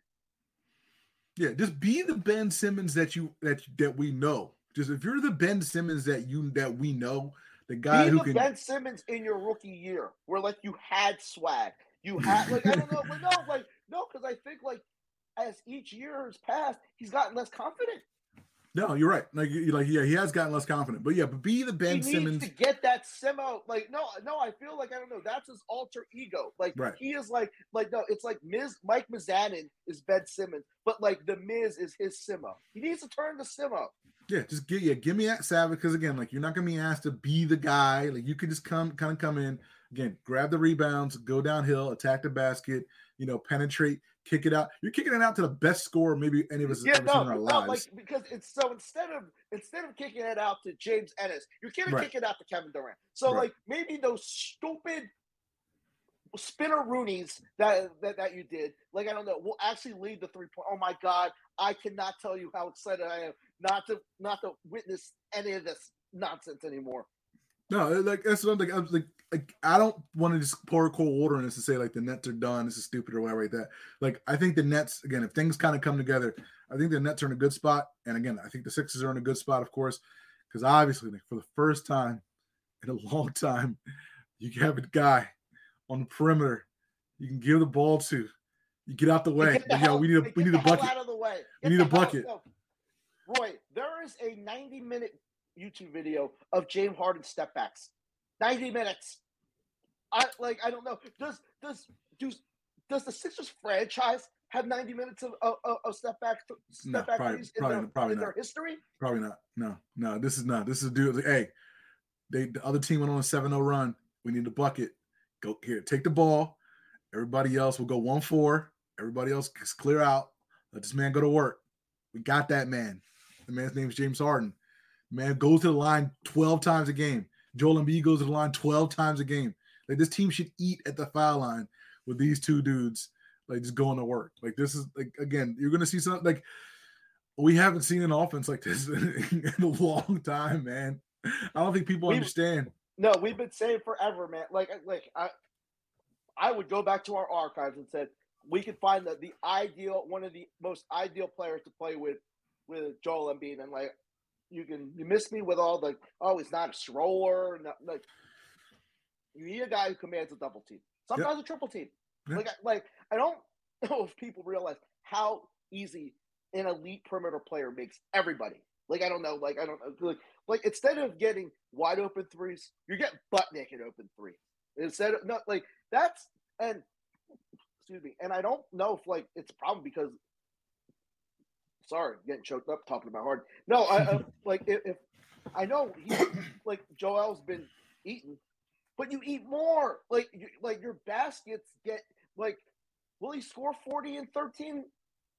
Yeah, just be the Ben Simmons that you that that we know. Just if you're the Ben Simmons that you that we know, the guy Be who the can Ben Simmons in your rookie year, where like you had swag, you had like I don't know, but no, like no, because I think like as each year has passed, he's gotten less confident. No, you're right. Like, you like, yeah, he has gotten less confident. But yeah, but be the Ben Simmons. he Simmons. needs to get that Simo. Like, no, no, I feel like I don't know. That's his alter ego. Like, Right. he is like, like no, it's like Miz Mike Mizanin is Ben Simmons, but like the Miz is his Simo. He needs to turn the Simo. Yeah, just give yeah, give me that Savage because again, like you're not gonna be asked to be the guy. Like you can just come kind of come in again, grab the rebounds, go downhill, attack the basket, you know, penetrate, kick it out. You're kicking it out to the best scorer maybe any of us Yeah, have ever no, seen in our no, lives. like because it's so instead of instead of kicking it out to James Ennis, you're gonna Right. kick it out to Kevin Durant. So Right. like maybe those stupid spinner Roonies that, that that you did, like I don't know, will actually lead the three point. Oh my god, I cannot tell you how excited I am not to not to witness any of this nonsense anymore. No, like that's what I'm like. I was like, like I don't want to just pour cold water on this and say like the Nets are done. This is stupid or whatever like that. Like I think the Nets again, if things kind of come together, I think the Nets are in a good spot. And again, I think the Sixers are in a good spot, of course, because obviously like, for the first time in a [laughs] long time, you have a guy on the perimeter you can give the ball to. You get out the way. Get the Like, yo, we need a we need a hell bucket. out of the way. We need a bucket. Roy, there is a 90 minute YouTube video of James Harden step backs. 90 minutes. I like I don't know. Does does does does the Sixers franchise have 90 minutes of of, of- step back step No, back probably- threes in, probably- their, probably in their not. history? Probably not. No, no. This is not. This is dude. Like, hey, they the other team went on a 7-0 run. We need a bucket. Go here. Take the ball. Everybody else will go one four. Everybody else just clear out. Let this man go to work. We got that man. The man's name is James Harden. Man goes to the line 12 times a game. Joel Embiid goes to the line 12 times a game. Like this team should eat at the foul line with these two dudes, like just going to work. Like this is like again, you're gonna see something like we haven't seen an offense like this [laughs] in a long time, man. I don't think people We- understand. No, we've been saying forever, man. Like, like I, I would go back to our archives and said we could find the, the ideal, one of the most ideal players to play with, with Joel Embiid, and like you can you miss me with all the oh he's not a stroller, not, like you need a guy who commands a double team, sometimes a triple team. Yeah. Like, I- like I don't [laughs] know if people realize how easy an elite perimeter player makes everybody. Like I don't know, like I don't know, like, like instead of getting wide open threes, you're getting butt naked open three. Instead of not like that's and excuse me, and I don't know if like it's a problem because sorry, getting choked up talking about hard. No, I, I [laughs] like if, if I know he like Joel's been eating, but you eat more. Like you, like your baskets get like will he score 40 and 13?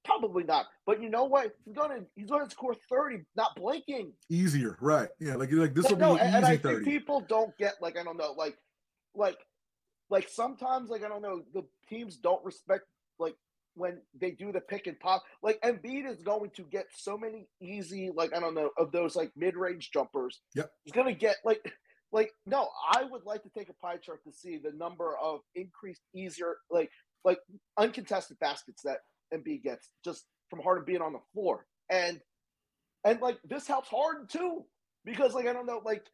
Probably not. But you know what? He's gonna he's gonna score 30, not blinking. Easier, right? Yeah, like like this will no, be and, an and easy I think people don't get like I don't know, like like like sometimes like I don't know, the teams don't respect like when they do the pick and pop. Like Embiid is going to get so many easy, like I don't know, of those like mid range jumpers. Yep. He's gonna get like like no, I would like to take a pie chart to see the number of increased easier like like uncontested baskets that Embiid gets just from Harden being on the floor. And and like this helps Harden too. Because like I don't know, like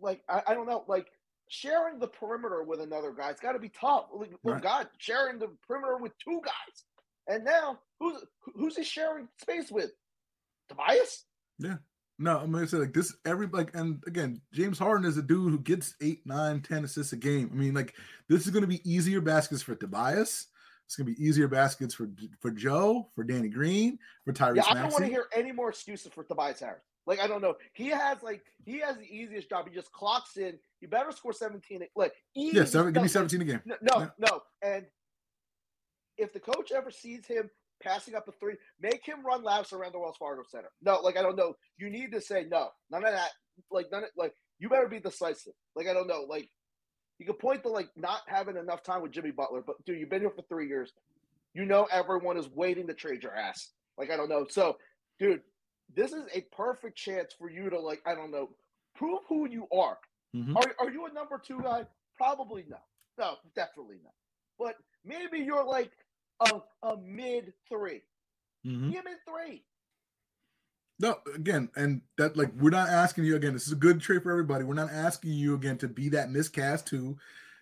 like I, I don't know, like sharing the perimeter with another guy, it's gotta be tough. Like, well, Right. God, sharing the perimeter with two guys. And now who's who's he sharing space with? Tobias? Yeah. No, I'm gonna say like this. Every like, and again, James Harden is a dude who gets eight, nine, ten assists a game. I mean, like this is gonna be easier baskets for Tobias. It's gonna be easier baskets for for Joe, for Danny Green, for Tyrese Yeah, I don't want to hear any more excuses for Tobias Harris. Like I don't know. He has like he has the easiest job. He just clocks in. You better score 17. Like easy Yeah, seven, give me 17 a game. No, no, Yeah. no. And if the coach ever sees him passing up a three, make him run laps around the Wells Fargo Center. No, like I don't know. You need to say no, none of that. Like none of like you better be decisive. Like I don't know. Like you could point to like not having enough time with Jimmy Butler, but dude, you've been here for three years. You know everyone is waiting to trade your ass. Like I don't know. So, dude, this is a perfect chance for you to like I don't know prove who you are. Mhm. Are are you a number two guy? Probably no. No, definitely not. But maybe you're like a, a mid 3 Mhm. Be a mid three. No, again, and that like we're not asking you again. This is a good trade for everybody. We're not asking you again to be that miscast too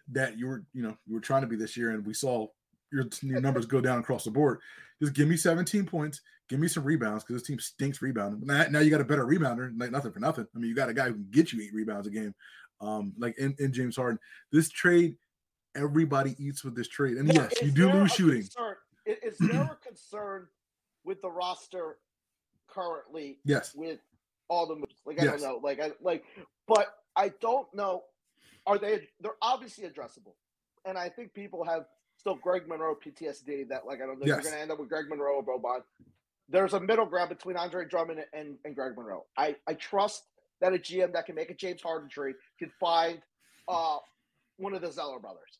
that you were, you know, you were trying to be this year, and we saw your, your numbers go down across the board. Just give me 17 points, give me some rebounds because this team stinks rebounding. Now, now you got a better rebounder, like nothing for nothing. I mean, you got a guy who can get you eight rebounds a game, um, like in, in James Harden. This trade, everybody eats with this trade, and yes, you do lose shooting. concern- Is, [clears throat] there a concern with the roster currently Yes, with all the moves? Like I Yes. don't know, like I like, but I don't know. Are they? They're obviously addressable, and I think people have still Greg Monroe PTSD. That like I don't know. Yes. You're going to end up with Greg Monroe or Boban. There's a middle ground between Andre Drummond and, and Greg Monroe. I, I trust that a GM that can make a James Harden trade can find uh, one of the Zeller brothers.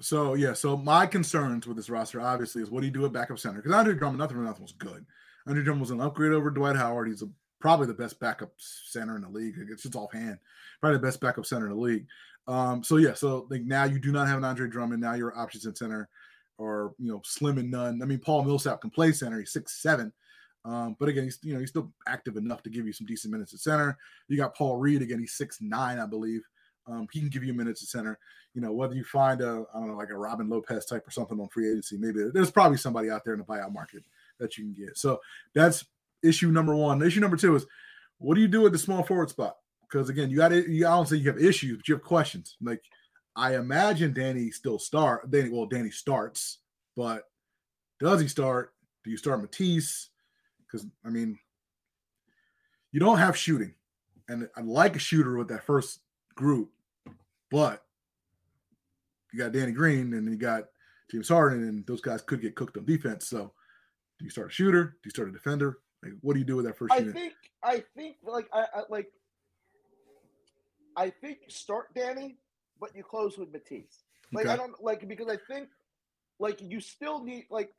So yeah, so my concerns with this roster obviously is what do you do at backup center? Because Andre Drummond, nothing for nothing, was good. Andre Drummond was an upgrade over Dwight Howard. He's a, probably the best backup center in the league. It's just offhand, probably the best backup center in the league. Um, so yeah, so like now you do not have an Andre Drummond. Now your options in center are you know slim and none. I mean, Paul Millsap can play center. He's six seven. Um, but again, he's you know he's still active enough to give you some decent minutes at center. You got Paul Reed again. He's six nine, I believe. Um, he can give you minutes at center you know, whether you find a, I don't know, like a Robin Lopez type or something on free agency, maybe there's probably somebody out there in the buyout market that you can get. So that's issue number one. Issue number two is what do you do at the small forward spot? Because again, you got to, you, I don't say you have issues, but you have questions. Like I imagine Danny still start, Danny, well, Danny starts, but does he start? Do you start Matisse? Because I mean, you don't have shooting, and I like a shooter with that first group, but you got Danny Green and you got James Harden, and those guys could get cooked on defense. So, do you start a shooter? Do you start a defender? Like, what do you do with that first I unit? think I think like I, I like I think start Danny, but you close with Matisse. Like I don't like because I think like you still need like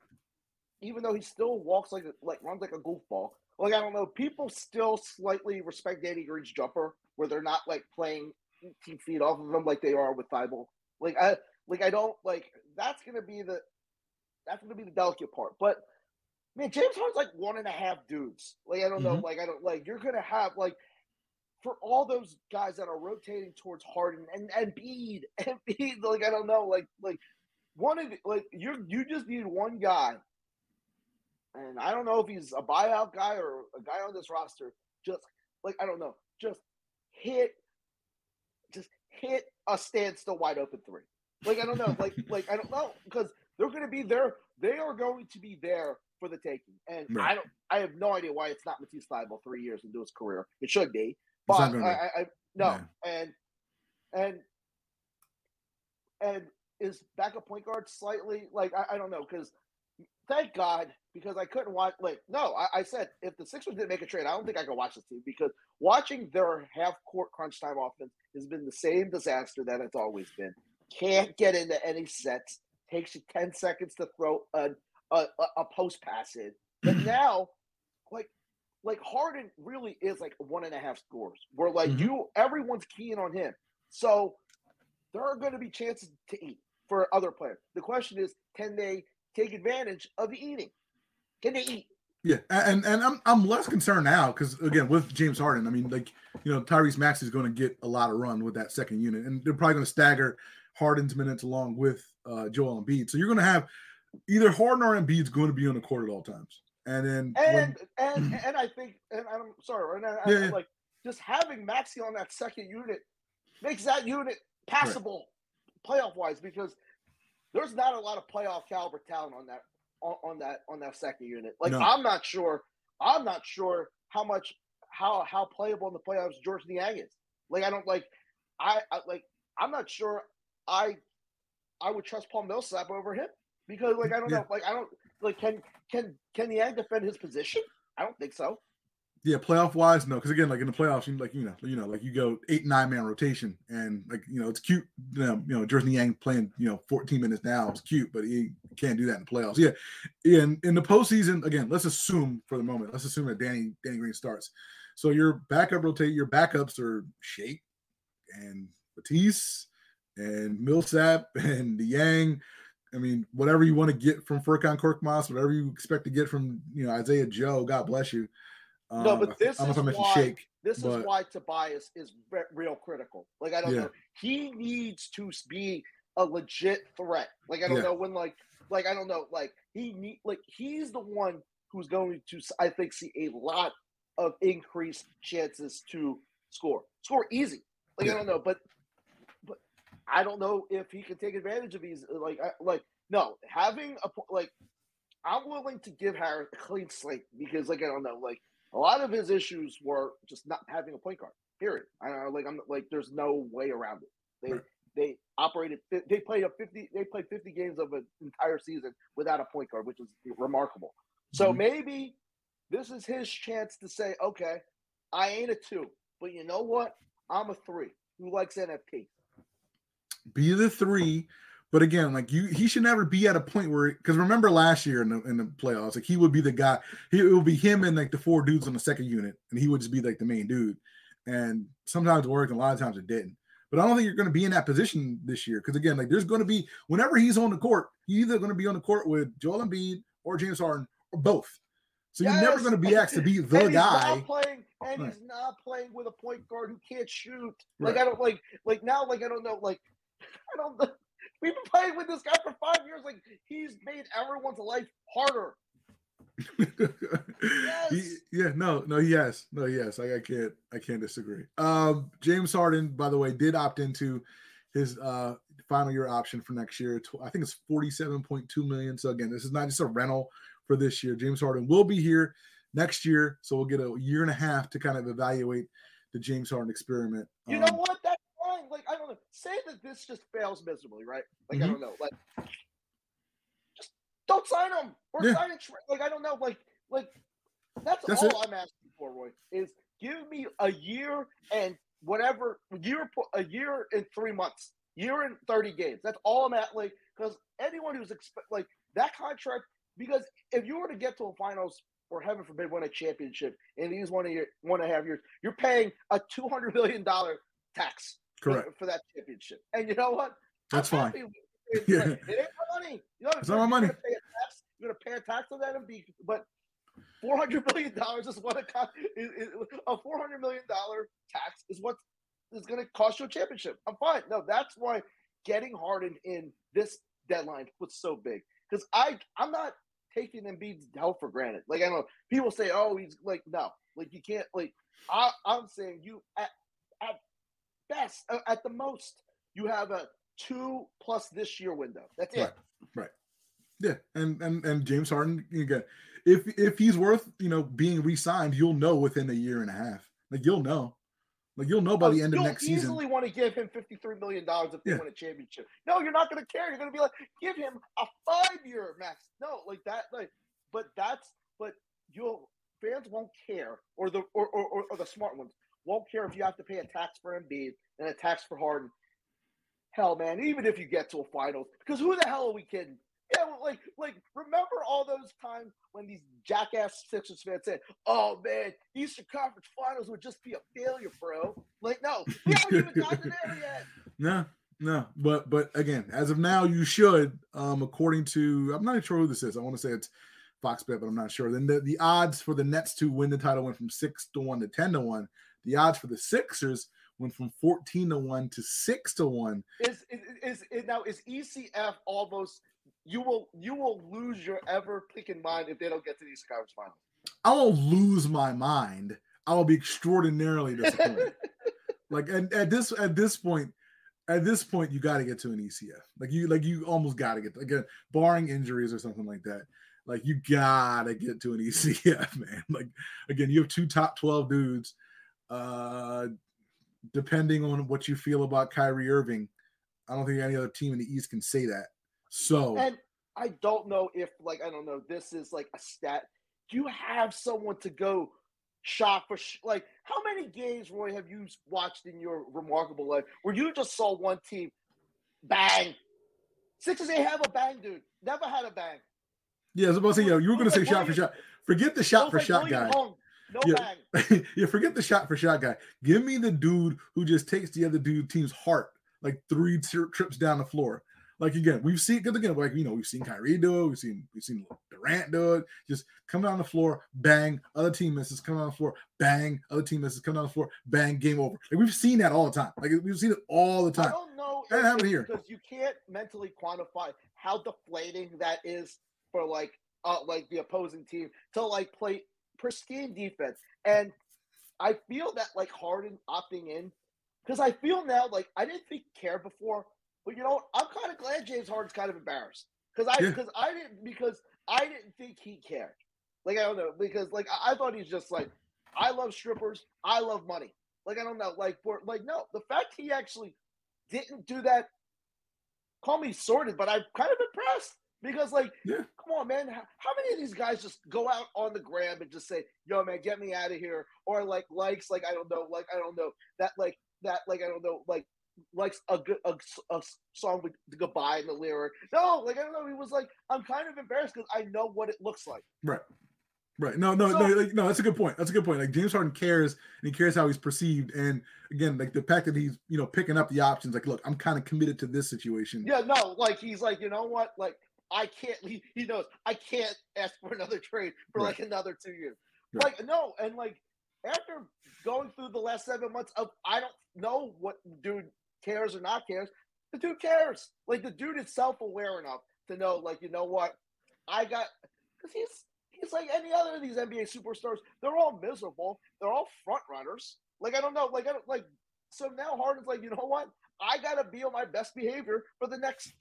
even though he still walks like like runs like a goofball. Like I don't know, people still slightly respect Danny Green's jumper where they're not like playing 18 feet off of him like they are with Thybulle. Like I like I don't like that's gonna be the that's gonna be the delicate part. But man, James Harden's like one and a half dudes. Like I don't know, Mhm. like I don't like you're gonna have like for all those guys that are rotating towards Harden and and Bede and Bede, like I don't know, like like one of the, like you you just need one guy, and I don't know if he's a buyout guy or a guy on this roster. Just like I don't know, just hit, just hit a standstill wide open three. Like I don't know, like [laughs] like I don't know because they're going to be there. They are going to be there for the taking, and I don't. I have no idea why it's not Matisse Thybulle three years into his career. It should be, but I. I, I no, Yeah. and and and is backup point guard slightly like I, I don't know because thank God because I couldn't watch like no I, I said if the Sixers didn't make a trade I don't think I could watch this team because watching their half court crunch time offense has been the same disaster that it's always been. Can't get into any sets. Takes you ten seconds to throw a a, a, a post pass in. But [clears throat] now, like like Harden really is like one and a half scores. Where like Mhm. you everyone's keying on him. So there are going to be chances to eat for other players. The question is, can they take advantage of the eating? Can they eat? Yeah, and and I'm I'm less concerned now because again with James Harden, I mean like you know Tyrese Maxey is going to get a lot of run with that second unit, and they're probably going to stagger Harden's minutes along with uh, Joel Embiid. So you're going to have either Harden or Embiid's going to be on the court at all times, and then when- And and [clears throat] and I think, and I'm sorry, and I, I- Yeah, yeah. like just having Maxey on that second unit makes that unit passable playoff wise because there's not a lot of playoff caliber talent on that on, on that on that second unit. Like No. I'm not sure, I'm not sure how much how how playable in the playoffs Georges Niang is. Like I don't like I, I like I'm not sure I I would trust Paul Millsap over him because like I don't Yeah. know like I don't like can can can Niang defend his position? I don't think so. Yeah, playoff wise, no, because again, like in the playoffs, you like you know, you know, like you go eight nine man rotation, and like you know, it's cute. You know, you know, Georges Niang playing you know 14 minutes now, it's cute, but he can't do that in the playoffs. Yeah, in in the postseason, again, let's assume for the moment, let's assume that Danny Danny Green starts. So your backup rotate, your backups are Shake and Matisse and Millsap [laughs] and the Yang. I mean, whatever you want to get from Furkan Korkmaz, whatever you expect to get from you know Isaiah Joe, God bless you. No, Um, but I- this I don't know if I is why- Shake. This is why Tobias is re- real critical. Like I don't Yeah. know, he needs to be a legit threat. Like I don't Yeah. know when like like I don't know, like he need like he's the one who's going to I think see a lot of increased chances to score. Score easy. Like Yeah. I don't know, but but I don't know if he can take advantage of these. Like I, like no, having a like I'm willing to give Harris a clean slate because like I don't know, like a lot of his issues were just not having a point guard. Period. I don't know, like I'm like there's no way around it. They Right. they operated they played a 50 they played 50 games of an entire season without a point guard, which is remarkable. So Mhm. maybe this is his chance to say, okay, I ain't a two, but you know what? I'm a three. Who likes NFP? Be the three. But again, like you, he should never be at a point where because remember last year in the in the playoffs, like he would be the guy. He it would be him and like the four dudes on the second unit, and he would just be like the main dude. And sometimes it worked, and a lot of times it didn't. But I don't think you're going to be in that position this year because again, like there's going to be whenever he's on the court, he's either going to be on the court with Joel Embiid or James Harden or both. So you're never going to be asked to be the and he's guy. not playing, and Right. he's not playing with a point guard who can't shoot. Like Right. I don't like, like now, like I don't know, like I don't. know. [laughs] We've been playing with this guy for five years. Like he's made everyone's life harder. [laughs] He- yeah, no, no, yes, no, yes. I, I can't, I can't disagree. Um, James Harden, by the way, did opt into his uh final year option for next year. I think it's forty-seven point two million. So again, this is not just a rental for this year. James Harden will be here next year, so we'll get a year and a half to kind of evaluate the James Harden experiment. You Um, know what? That's fine. Like I don't know. Say that this just fails miserably, right? Like I Mhm. don't know. Like just don't sign him or Yeah. sign a tra- like I don't know. Like like that's, That's all it. I'm asking for, Roy. Is give me a year and whatever year a year and three months, year and thirty games. That's all I'm at. Like because anyone who's expect like that contract. Because if you were to get to a finals or heaven forbid win a championship in these one year one and a half years, you're paying a two hundred million dollar tax correct. for, that championship. And you know what? That's I'm fine. it. [laughs] Yeah. Like, it ain't my money. You know, It's not my money. You're gonna pay a tax. You're gonna pay a tax on that and be, but four hundred million dollars is what a is, is, a four hundred million dollar tax is what is going to cost you a championship. I'm fine. No, that's why getting Harden in this deadline was so big because I I'm not taking Embiid's health for granted. Like I know people say, oh, he's like no, like you can't like. I, I'm saying you at at best uh, at the most you have a two plus this year window. That's it. Right. Yeah, and and and James Harden again, if if he's worth you know being re-signed, you'll know within a year and a half. Like you'll know, like you'll know by the end of You'll next season. easily want to give him fifty-three million dollars if they Yeah. win a championship. No, you're not going to care. You're going to be like, give him a five-year max. No, like that. Like, but that's but you'll fans won't care, or the or or, or, or the smart ones won't care if you have to pay a tax for Embiid and a tax for Harden. Hell, man, even if you get to a finals, because who the hell are we kidding? Yeah, well, like, like, remember all those times when these jackass Sixers fans said, "Oh man, Eastern Conference Finals would just be a failure, bro." Like, no, we [laughs] haven't even gotten there yet. No, no, but but again, as of now, you should. Um, according to I'm not sure who this is. I want to say it's Fox Bet, but I'm not sure. Then the, the odds for the Nets to win the title went from six to one to ten to one. The odds for the Sixers went from 14 to one to six to one. Is is, is, now is ECF almost? You will you will lose your ever picking mind if they don't get to the Eastern Conference Finals. I won't lose my mind. I will be extraordinarily disappointed. [laughs] like at, at this at this point, at this point, you got to get to an ECF. Like you like you almost got to get again, barring injuries or something like that. Like you gotta get to an ECF, [laughs] man. Like again, you have two top twelve dudes. Uh, depending on what you feel about Kyrie Irving, I don't think any other team in the East can say that. So And I don't know if like I don't know. This is like a stat. Do you have someone to go shot for sh- like how many games, Roy, have you watched in your remarkable life where you just saw one team bang? Sixers ain't have a bang, dude. Never had a bang. yeah, I was about to say, yeah, you were gonna Like say shot for shot. Forget the shot for like shot William guy. Hung, no Yeah. [laughs] yeah, forget the shot for shot guy. Give me the dude who just takes the other dude team's heart like three tri- trips down the floor. Like again, we've seen because again, like you know, we've seen Kyrie do it, we've seen we've seen Durant do it. Just come down the floor, bang, other team misses, come down the floor, bang, other team misses, come down the floor, bang, game over. Like we've seen that all the time. Like we've seen it all the time. I don't know That happened here. because you can't mentally quantify how deflating that is for like uh, like the opposing team to like play pristine defense. And I feel that like Harden opting in because I feel now like I didn't think he cared before, but you know what? I'm kind of glad James Harden's kind of embarrassed because I because yeah. I didn't because I didn't think he cared. Like I don't know because like I, I thought he's just like I love strippers, I love money. Like I don't know, like for like no, the fact he actually didn't do that. Call me sorted, but I'm kind of impressed because like, yeah. Come on, man, how, how, many of these guys just go out on the gram and just say, "Yo, man, get me out of here," or like likes, like I don't know, like I don't know that, like that, like I don't know, like likes a good a, a song with goodbye in the lyric. No, like I don't know. He was like, I'm kind of embarrassed because I know what it looks like. Right. Right. No, no, so, no, like, no, that's a good point. That's a good point. Like James Harden cares and he cares how he's perceived. And again, like the fact that he's, you know, picking up the options, like, look, I'm kind of committed to this situation. Yeah, no, like he's like, you know what? Like, I can't he, he knows I can't ask for another trade for right. like another two years. Right. Like, no, and like after going through the last seven months of I don't know what dude cares or not cares, the dude cares. Like the dude is self-aware enough to know, like, you know what? I got because he's He's like any other of these NBA superstars. They're all miserable. They're all front runners. Like I don't know. Like I don't like. So now Harden's like, you know what? I gotta be on my best behavior for the next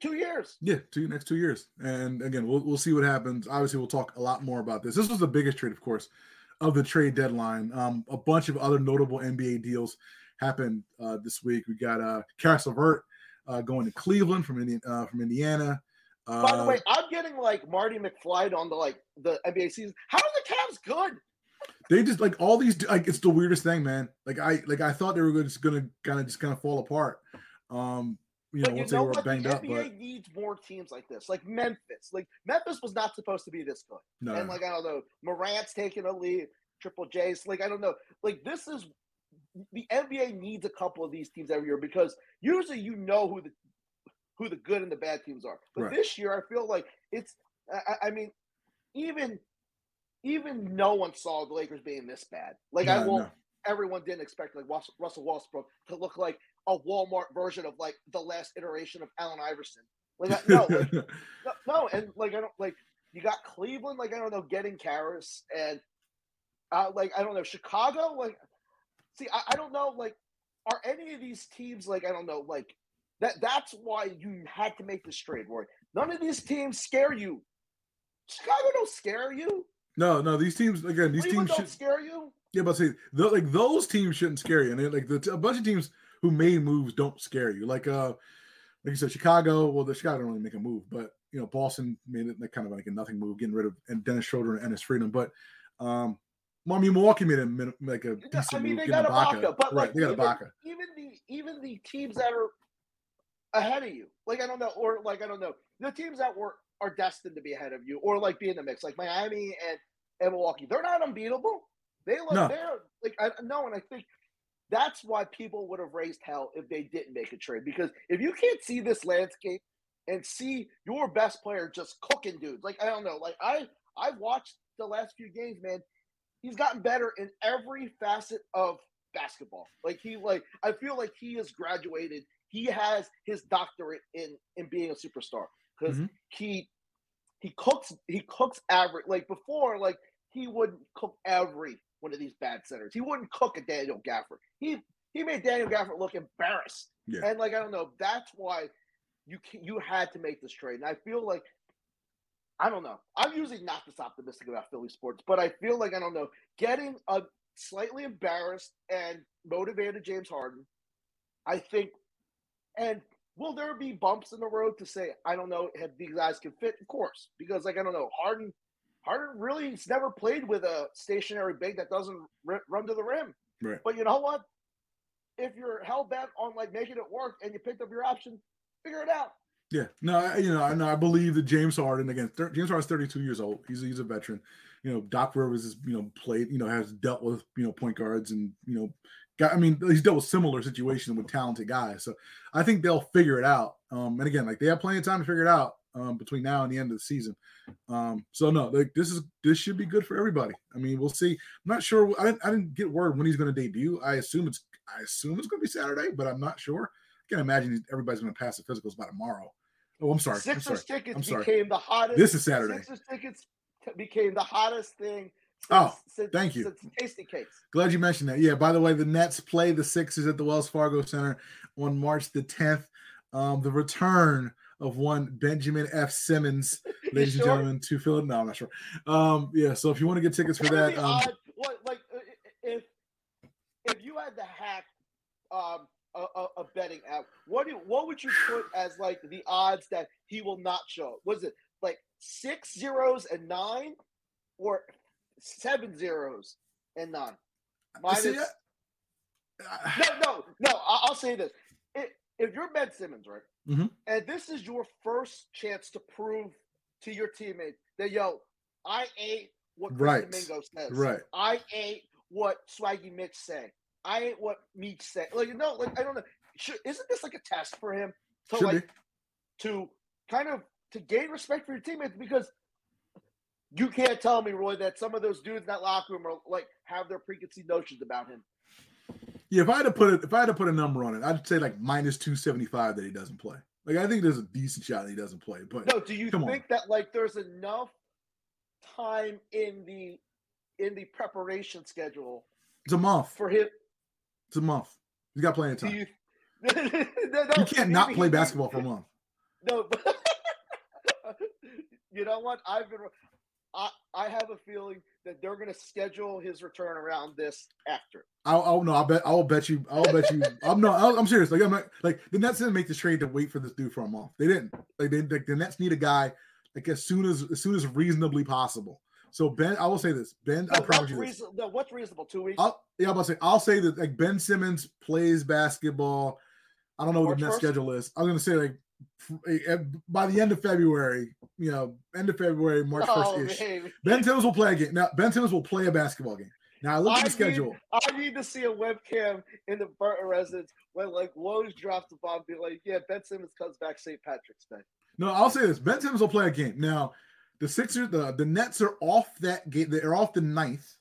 two years. Yeah, two next two years. And again, we'll we'll see what happens. Obviously, we'll talk a lot more about this. This was the biggest trade, of course, of the trade deadline. Um, a bunch of other notable NBA deals happened uh, this week. We got uh, Caris LeVert uh, going to Cleveland from Indiana. Uh, from Indiana. Uh, By the way, I'm getting like Marty McFly on the like the NBA season. How are the Cavs good? They just like all these like it's the weirdest thing, man. Like I like I thought they were just gonna kind of just kind of fall apart. Um, you know, once they were banged the up. NBA but... needs more teams like this, like Memphis. Like Memphis was not supposed to be this good. No. And like I don't know, Morant's taking a lead, Triple J's. Like I don't know, like this is the NBA needs a couple of these teams every year because usually you know who the who the good and the bad teams are. But right. this year, I feel like it's. I, I, mean, even even no one saw the Lakers being this bad. Like I won't. No. Everyone didn't expect like Russell Westbrook to look like a Walmart version of like the last iteration of Allen Iverson. Like no, like, [laughs] no, no, and like I don't like you got Cleveland. Like I don't know, getting Caris and uh, like I don't know Chicago. Like see, I, I don't know. Like are any of these teams like I don't know like that that's why you had to make this trade, Roy. None of these teams scare you. Chicago don't scare you. No, no, these teams again. These Cleveland teams don't should, scare you. Yeah, but see, the, like those teams shouldn't scare you, and like the, a bunch of teams who made moves don't scare you. Like uh, like you said, Chicago. Well, the Chicago didn't really make a move, but you know, Boston made it like kind of like a nothing move, getting rid of and Dennis Schroeder and Enes Freedom. But um, I mean, Milwaukee made a like a decent I mean, move, they got Ibaka, Ibaka, but right, like, they got even, Ibaka. Even the even the teams that are ahead of you. Like I don't know, or like I don't know, the teams that were are destined to be ahead of you, or like be in the mix, like Miami and and Milwaukee. They're not unbeatable. They look no. they're like I no, and I think that's why people would have raised hell if they didn't make a trade. Because if you can't see this landscape and see your best player just cooking dudes, like I don't know, like I I've watched the last few games, man. He's gotten better in every facet of basketball. Like he like I feel like he has graduated he has his doctorate in in being a superstar because mm-hmm. he he cooks he cooks average like before like he wouldn't cook every one of these bad centers. He wouldn't cook a Daniel Gafford. He he made Daniel Gafford look embarrassed. Yeah. And like I don't know, that's why you can, you had to make this trade. And I feel like I don't know. I'm usually not this optimistic about Philly sports, but I feel like I don't know, getting a slightly embarrassed and motivated James Harden, I think and will there be bumps in the road to say, I don't know if these guys can fit? Of course, because like I don't know, Harden, Harden really has never played with a stationary big that doesn't r- run to the rim. Right. But you know what? If you're hell bent on like making it work and you picked up your option, figure it out. Yeah, no, I, you know, I know. I believe that James Harden again. Thir- James Harden's 32 years old. He's he's a veteran. You know, Doc Rivers has you know played. You know, has dealt with you know point guards and you know I mean, he's dealt with similar situations with talented guys. So I think they'll figure it out. Um, and again, like they have plenty of time to figure it out um, between now and the end of the season. Um, so no, like this is this should be good for everybody. I mean, we'll see. I'm not sure. I didn't, I didn't get word when he's going to debut. I assume it's I assume it's going to be Saturday, but I'm not sure. I can imagine everybody's going to pass the physicals by tomorrow. Oh, I'm sorry. I'm Sixers sorry. tickets I'm sorry. became the hottest. This is Saturday. Sixers tickets t- became the hottest thing. Since, Oh, since, thank you. Since Tastykakes. Glad you mentioned that. Yeah, by the way, the Nets play the Sixers at the Wells Fargo Center on March the 10th. Um, the return of one Benjamin F. Simmons, [laughs] ladies and gentlemen, to Philadelphia. No, I'm not sure. Um, yeah, so if you want to get tickets for that, um, odds- what like uh, if if you had to hack um a, a, a betting app, what do what would you put as like the odds that he will not show? Was it like six zeros and nine, or seven zeros and nine? Minus, see, uh, no, no, no. I- I'll say this: if, if you're Ben Simmons, right, Mhm. and this is your first chance to prove to your teammates that yo, I ate what Chris Right. Domingo says. right. I ate what Swaggy Mitch say. I ate what Meech said. Like, no, like I don't know. Should, isn't this like a test for him to Should like be. to kind of to gain respect for your teammates because you can't tell me, Roy, that some of those dudes in that locker room are like have their preconceived notions about him. Yeah, if I had to put it, if I had to put a number on it, I'd say like minus 275 that he doesn't play. Like I think there's a decent shot that he doesn't play, but No, do you Come on. think that like there's enough time in the in the preparation schedule it's a month. for him? It's a month. He's got plenty of time. you? [laughs] No, no, You can't not play basketball for a month. No, [laughs] but you know what? I've been. I I have a feeling that they're going to schedule his return around this after. I'll, I'll no, I'll bet I'll bet you I'll bet you [laughs] I'm not I'll, I'm serious. Like I'm not, like the Nets didn't make the trade to wait for this dude for a month. They didn't. Like they like, the Nets need a guy like as soon as as soon as reasonably possible. So Ben, I will say this. Ben, I No, promise what's, you reason, no, what's reasonable? Two weeks. I'll yeah, I'm about to say I'll say that like Ben Simmons plays basketball. I don't know what March the Nets 1st? schedule is. I'm gonna say like Eh, eh, by the end of February, you know, end of February, March first oh, ish. baby. Ben Simmons will play a game. Now Ben Simmons will play a basketball game. Now I look at the schedule. Need, I need to see a webcam in the Burton residence when like Woj drops the bomb, be like, "Yeah, Ben Simmons comes back St. Patrick's Day." No, I'll say this: Ben Simmons will play a game. Now, the Sixers, the the Nets are off that game. They're off the 9th,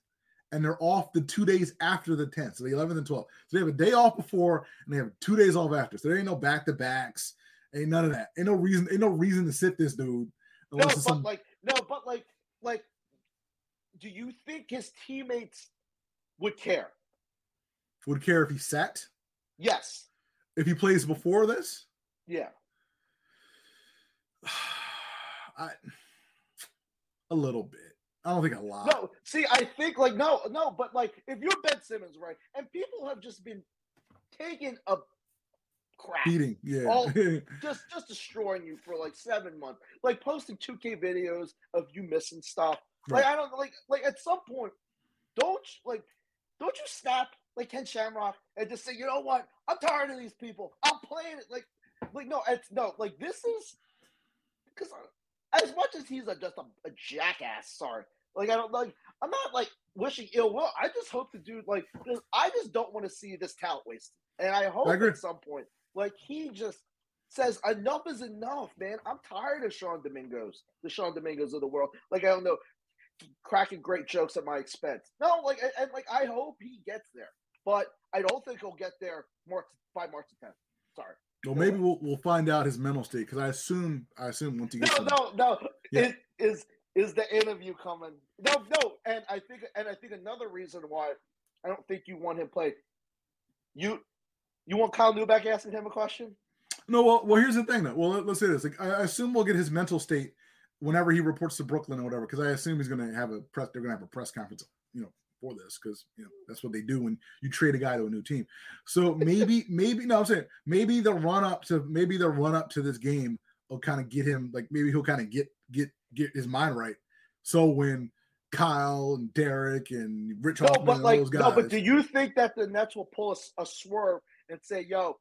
and they're off the two days after the tenth, so the eleventh and twelfth. So they have a day off before, and they have two days off after. So there ain't no back to backs, ain't none of that. Ain't no reason, ain't no reason to sit this dude. No, but some, like, no, but like, like, do you think his teammates would care? would care if he sat, Yes. if he plays before this. Yeah. [sighs] I, a little bit. I don't think a lot. No, see, I think like no, no, but like if you're Ben Simmons, right, and people have just been taking a crap, Beating, yeah. Oh. [laughs] just just destroying you for like seven months, like posting 2K videos of you missing stuff. Like I don't like like at some point, don't like don't you snap like Ken Shamrock and just say, you know what, I'm tired of these people. I'm playing it like like no, it's no like this is because as much as he's a, just a, a jackass, sorry, like I don't like I'm not like wishing ill will. I just hope the dude like I just don't want to see this talent wasted, and I hope agree. at some point like he just says enough is enough, man. I'm tired of Sean Domingos, the Sean Domingos of the world. Like I don't know, cracking great jokes at my expense. No, like and, and like I hope he gets there, but I don't think he'll get there March by March the 10th. Sorry. Well, maybe we'll, we'll find out his mental state because I assume I assume once he gets No, no, no. Yeah. Is is is the interview coming? No, no. And I think and I think another reason why I don't think you want him play. You you want Kyle Neubeck asking him a question? No, well, well, here's the thing though. Well, let, us say this. Like, I assume we'll get his mental state whenever he reports to Brooklyn or whatever, because I assume he's going to have a press. They're going to have a press conference, you know, for this, because you know that's what they do when you trade a guy to a new team. So [laughs] maybe, maybe no, I'm saying maybe the run up to maybe the run up to this game will kind of get him like maybe he'll kind of get get get his mind right. So when Kyle and Derek and Rich No, Hofmann but and like those guys, no, but do you think that the Nets will pull a swerve and say, "Yo,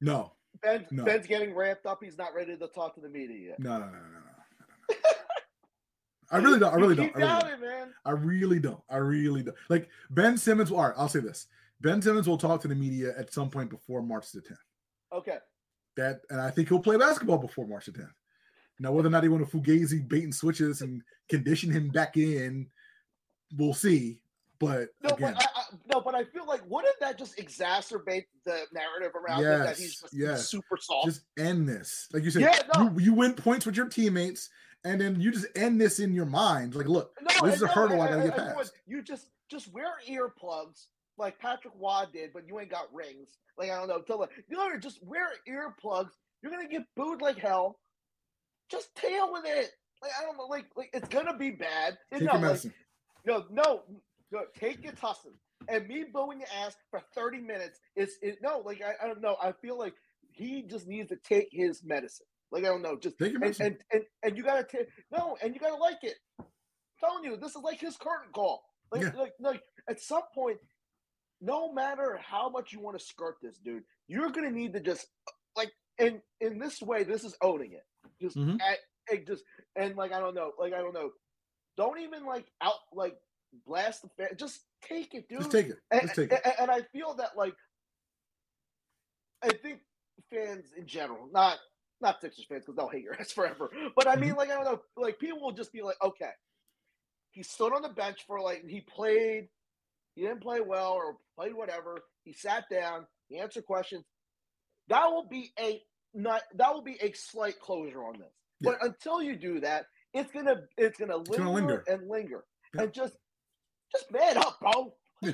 no, Ben No. Ben's getting ramped up. He's not ready to talk to the media yet." no, no, no, no, no. no. [laughs] I really don't. I really don't. I really don't. doubting, man. I really don't. I really don't. Like Ben Simmons. All right, I'll say this: Ben Simmons will talk to the media at some point before March the 10th. Okay. That, and I think he'll play basketball before March the 10th. Now, whether or not he want to fugazi bait and switches and condition him back in, we'll see. But No, again, but I, I no, but I feel like wouldn't that just exacerbate the narrative around him that he's just yes. super soft? Just end this. Like you said, Yeah, no. you, you win points with your teammates, and then you just end this in your mind. Like, look, no, this is a hurdle I gotta get past. You just just wear earplugs like Patrick Waugh did, but you ain't got rings. Like I don't know, tell you know, just wear earplugs. You're gonna get booed like hell. Just tail with it. Like I don't know, like like it's gonna be bad. Take no, your like, no, no, no, take your tussin. And me booing your ass for 30 minutes is it no, like I, I don't know. I feel like he just needs to take his medicine. Like I don't know, just Take your and, medicine. and, and and you gotta take no, and you gotta like it. I'm telling you, this is like his curtain call. Like Yeah. like like at some point, no matter how much you want to skirt this dude, you're gonna need to just like in in this way, this is owning it. Just Mhm. at, it just and like I don't know, like I don't know. Don't even like out like blast the fan. Just take it, dude. Just take it. And, Just take it. and- and I feel that like I think fans in general, not not Sixers fans because they'll hate your ass [laughs] forever. But I Mm-hmm. mean, like I don't know, like people will just be like, okay, he stood on the bench for like he played, he didn't play well or played whatever. He sat down, he answered questions. That will be a not that will be a slight closure on this. But until you do that, it's gonna it's gonna linger, gonna linger. and linger Yeah. and just just man up, bro. [laughs]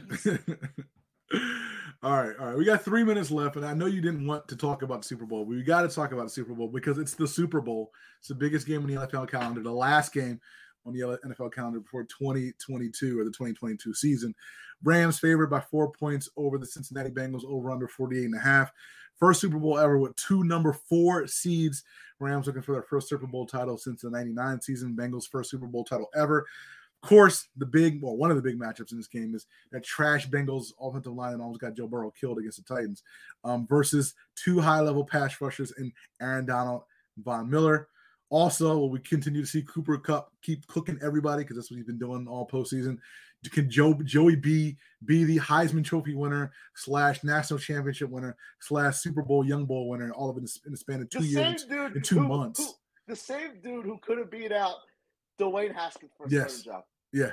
all right, all right. We got three minutes left, and I know you didn't want to talk about the Super Bowl, but we got to talk about the Super Bowl because it's the Super Bowl. It's the biggest game on the NFL calendar, the last game on the NFL calendar before 2022 or the 2022 season. Rams favored by four points over the Cincinnati Bengals, over under 48 and a half. First Super Bowl ever with two number four seeds. Rams looking for their first Super Bowl title since the 99 season. Bengals first Super Bowl title ever. Course, the big, well, one of the big matchups in this game is that trash Bengals offensive line that almost got Joe Burrow killed against the Titans um, versus two high level pass rushers in Aaron Donald, and Von Miller. Also, we continue to see Cooper Kupp keep cooking everybody because that's what he's been doing all postseason. Can Joe Joey B be the Heisman Trophy winner slash national championship winner slash Super Bowl Young Bowl winner? All of it in the- span of two the years. same dude in two who- months. who- the same dude who could have beat out Dwayne Haskins for a Yes. job. Yeah.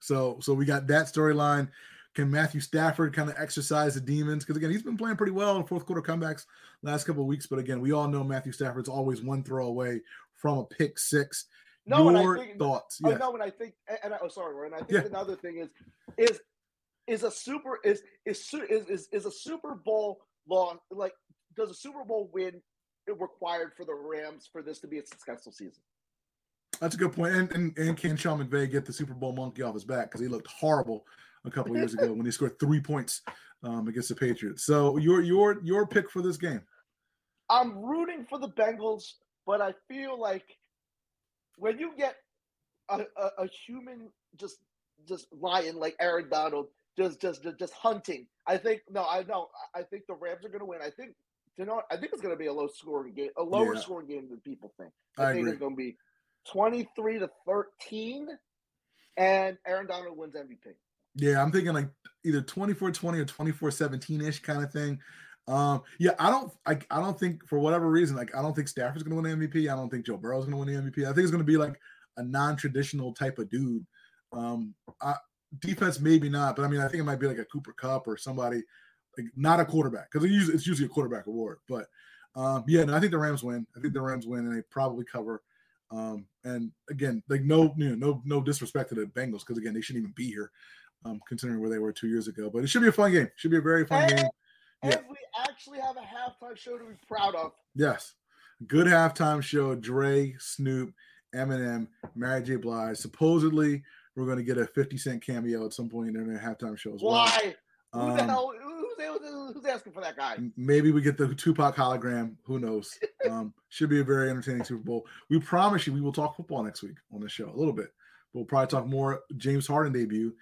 So so we got that storyline. Can Matthew Stafford kind of exercise the demons? Because again, he's been playing pretty well in fourth quarter comebacks last couple of weeks. But again, we all know Matthew Stafford's always one throw away from a pick six. No, and I think- thoughts? Oh Yeah. no, and I think, and I, oh sorry, and I think Yeah. another thing is, is, is a super is is is is, is a Super Bowl law like does a Super Bowl win required for the Rams for this to be a successful season? That's a good point. And, and and can Sean McVay get the Super Bowl monkey off his back because he looked horrible a couple of years ago when he scored three points um, against the Patriots. So your your your pick for this game? I'm rooting for the Bengals, but I feel like when you get a, a, a human just just lion like Aaron Donald just just just, hunting, I think no, I know I think the Rams are going to win. I think you know what? I think it's going to be a low scoring game, a lower Yeah. scoring game than people think. I, I think agree. it's going to be 23 to 13, and Aaron Donald wins MVP. Yeah, I'm thinking like either 24-20 or 24-17-ish kind of thing. Um, yeah, I don't I, I don't think for whatever reason, like I don't think Stafford's gonna win the MVP. I don't think Joe Burrow's gonna win the MVP. I think it's gonna be like a non-traditional type of dude. Um I, defense maybe not, but I mean I think it might be like a Cooper Kupp or somebody like not a quarterback because it's usually, it's usually a quarterback award. But um yeah, no, I think the Rams win. I think the Rams win and they probably cover. Um, and again, like no, you know, no, no disrespect to the Bengals because again, they shouldn't even be here, um, considering where they were two years ago. But it should be a fun game. It Should be a very fun And, game. Yeah. and we actually have a halftime show to be proud of. Yes, good halftime show. Dre, Snoop, Eminem, Mary J. Blige. Supposedly, we're going to get a Fifty Cent cameo at some point in their halftime show as well. Why? Who the Um, hell? Who's, asking for that guy? Maybe we get the Tupac hologram. Who knows? [laughs] Um, should be a very entertaining Super Bowl. We promise you, we will talk football next week on the show a little bit. We'll probably talk more James Harden debut.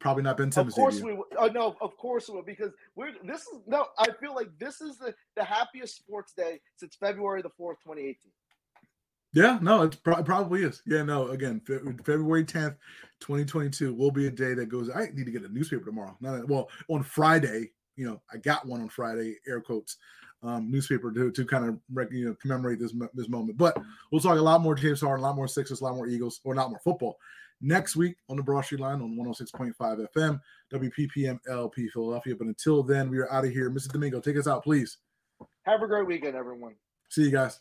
Probably not Ben Simmons. Of course debut. we will. Oh, no, of course we will because we're. This is no. I feel like this is the the happiest sports day since February the fourth, twenty eighteen. Yeah, no, it pro- probably is. Yeah, no. Again, Fe- February tenth, twenty twenty two will be a day that goes. I need to get a newspaper tomorrow. Not well on Friday. You know, I got one on Friday. Air quotes. um, newspaper to, to kind of you know, commemorate this this moment. But we'll talk a lot more James Harden, a lot more Sixers, a lot more Eagles, or not more football next week on the Broad Street Line on 106.5 FM, WPPM LP Philadelphia. But until then, we are out of here. Mr. Domingo, take us out, please. Have a great weekend, everyone. See you guys.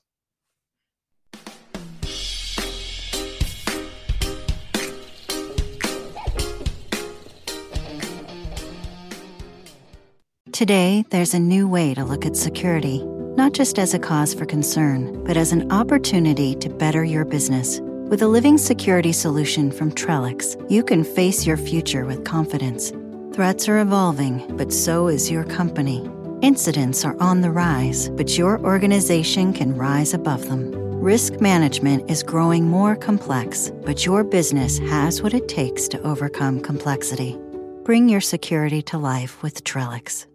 Today, there's a new way to look at security, not just as a cause for concern, but as an opportunity to better your business. With a living security solution from Trellix, you can face your future with confidence. Threats are evolving, but so is your company. Incidents are on the rise, but your organization can rise above them. Risk management is growing more complex, but your business has what it takes to overcome complexity. Bring your security to life with Trellix.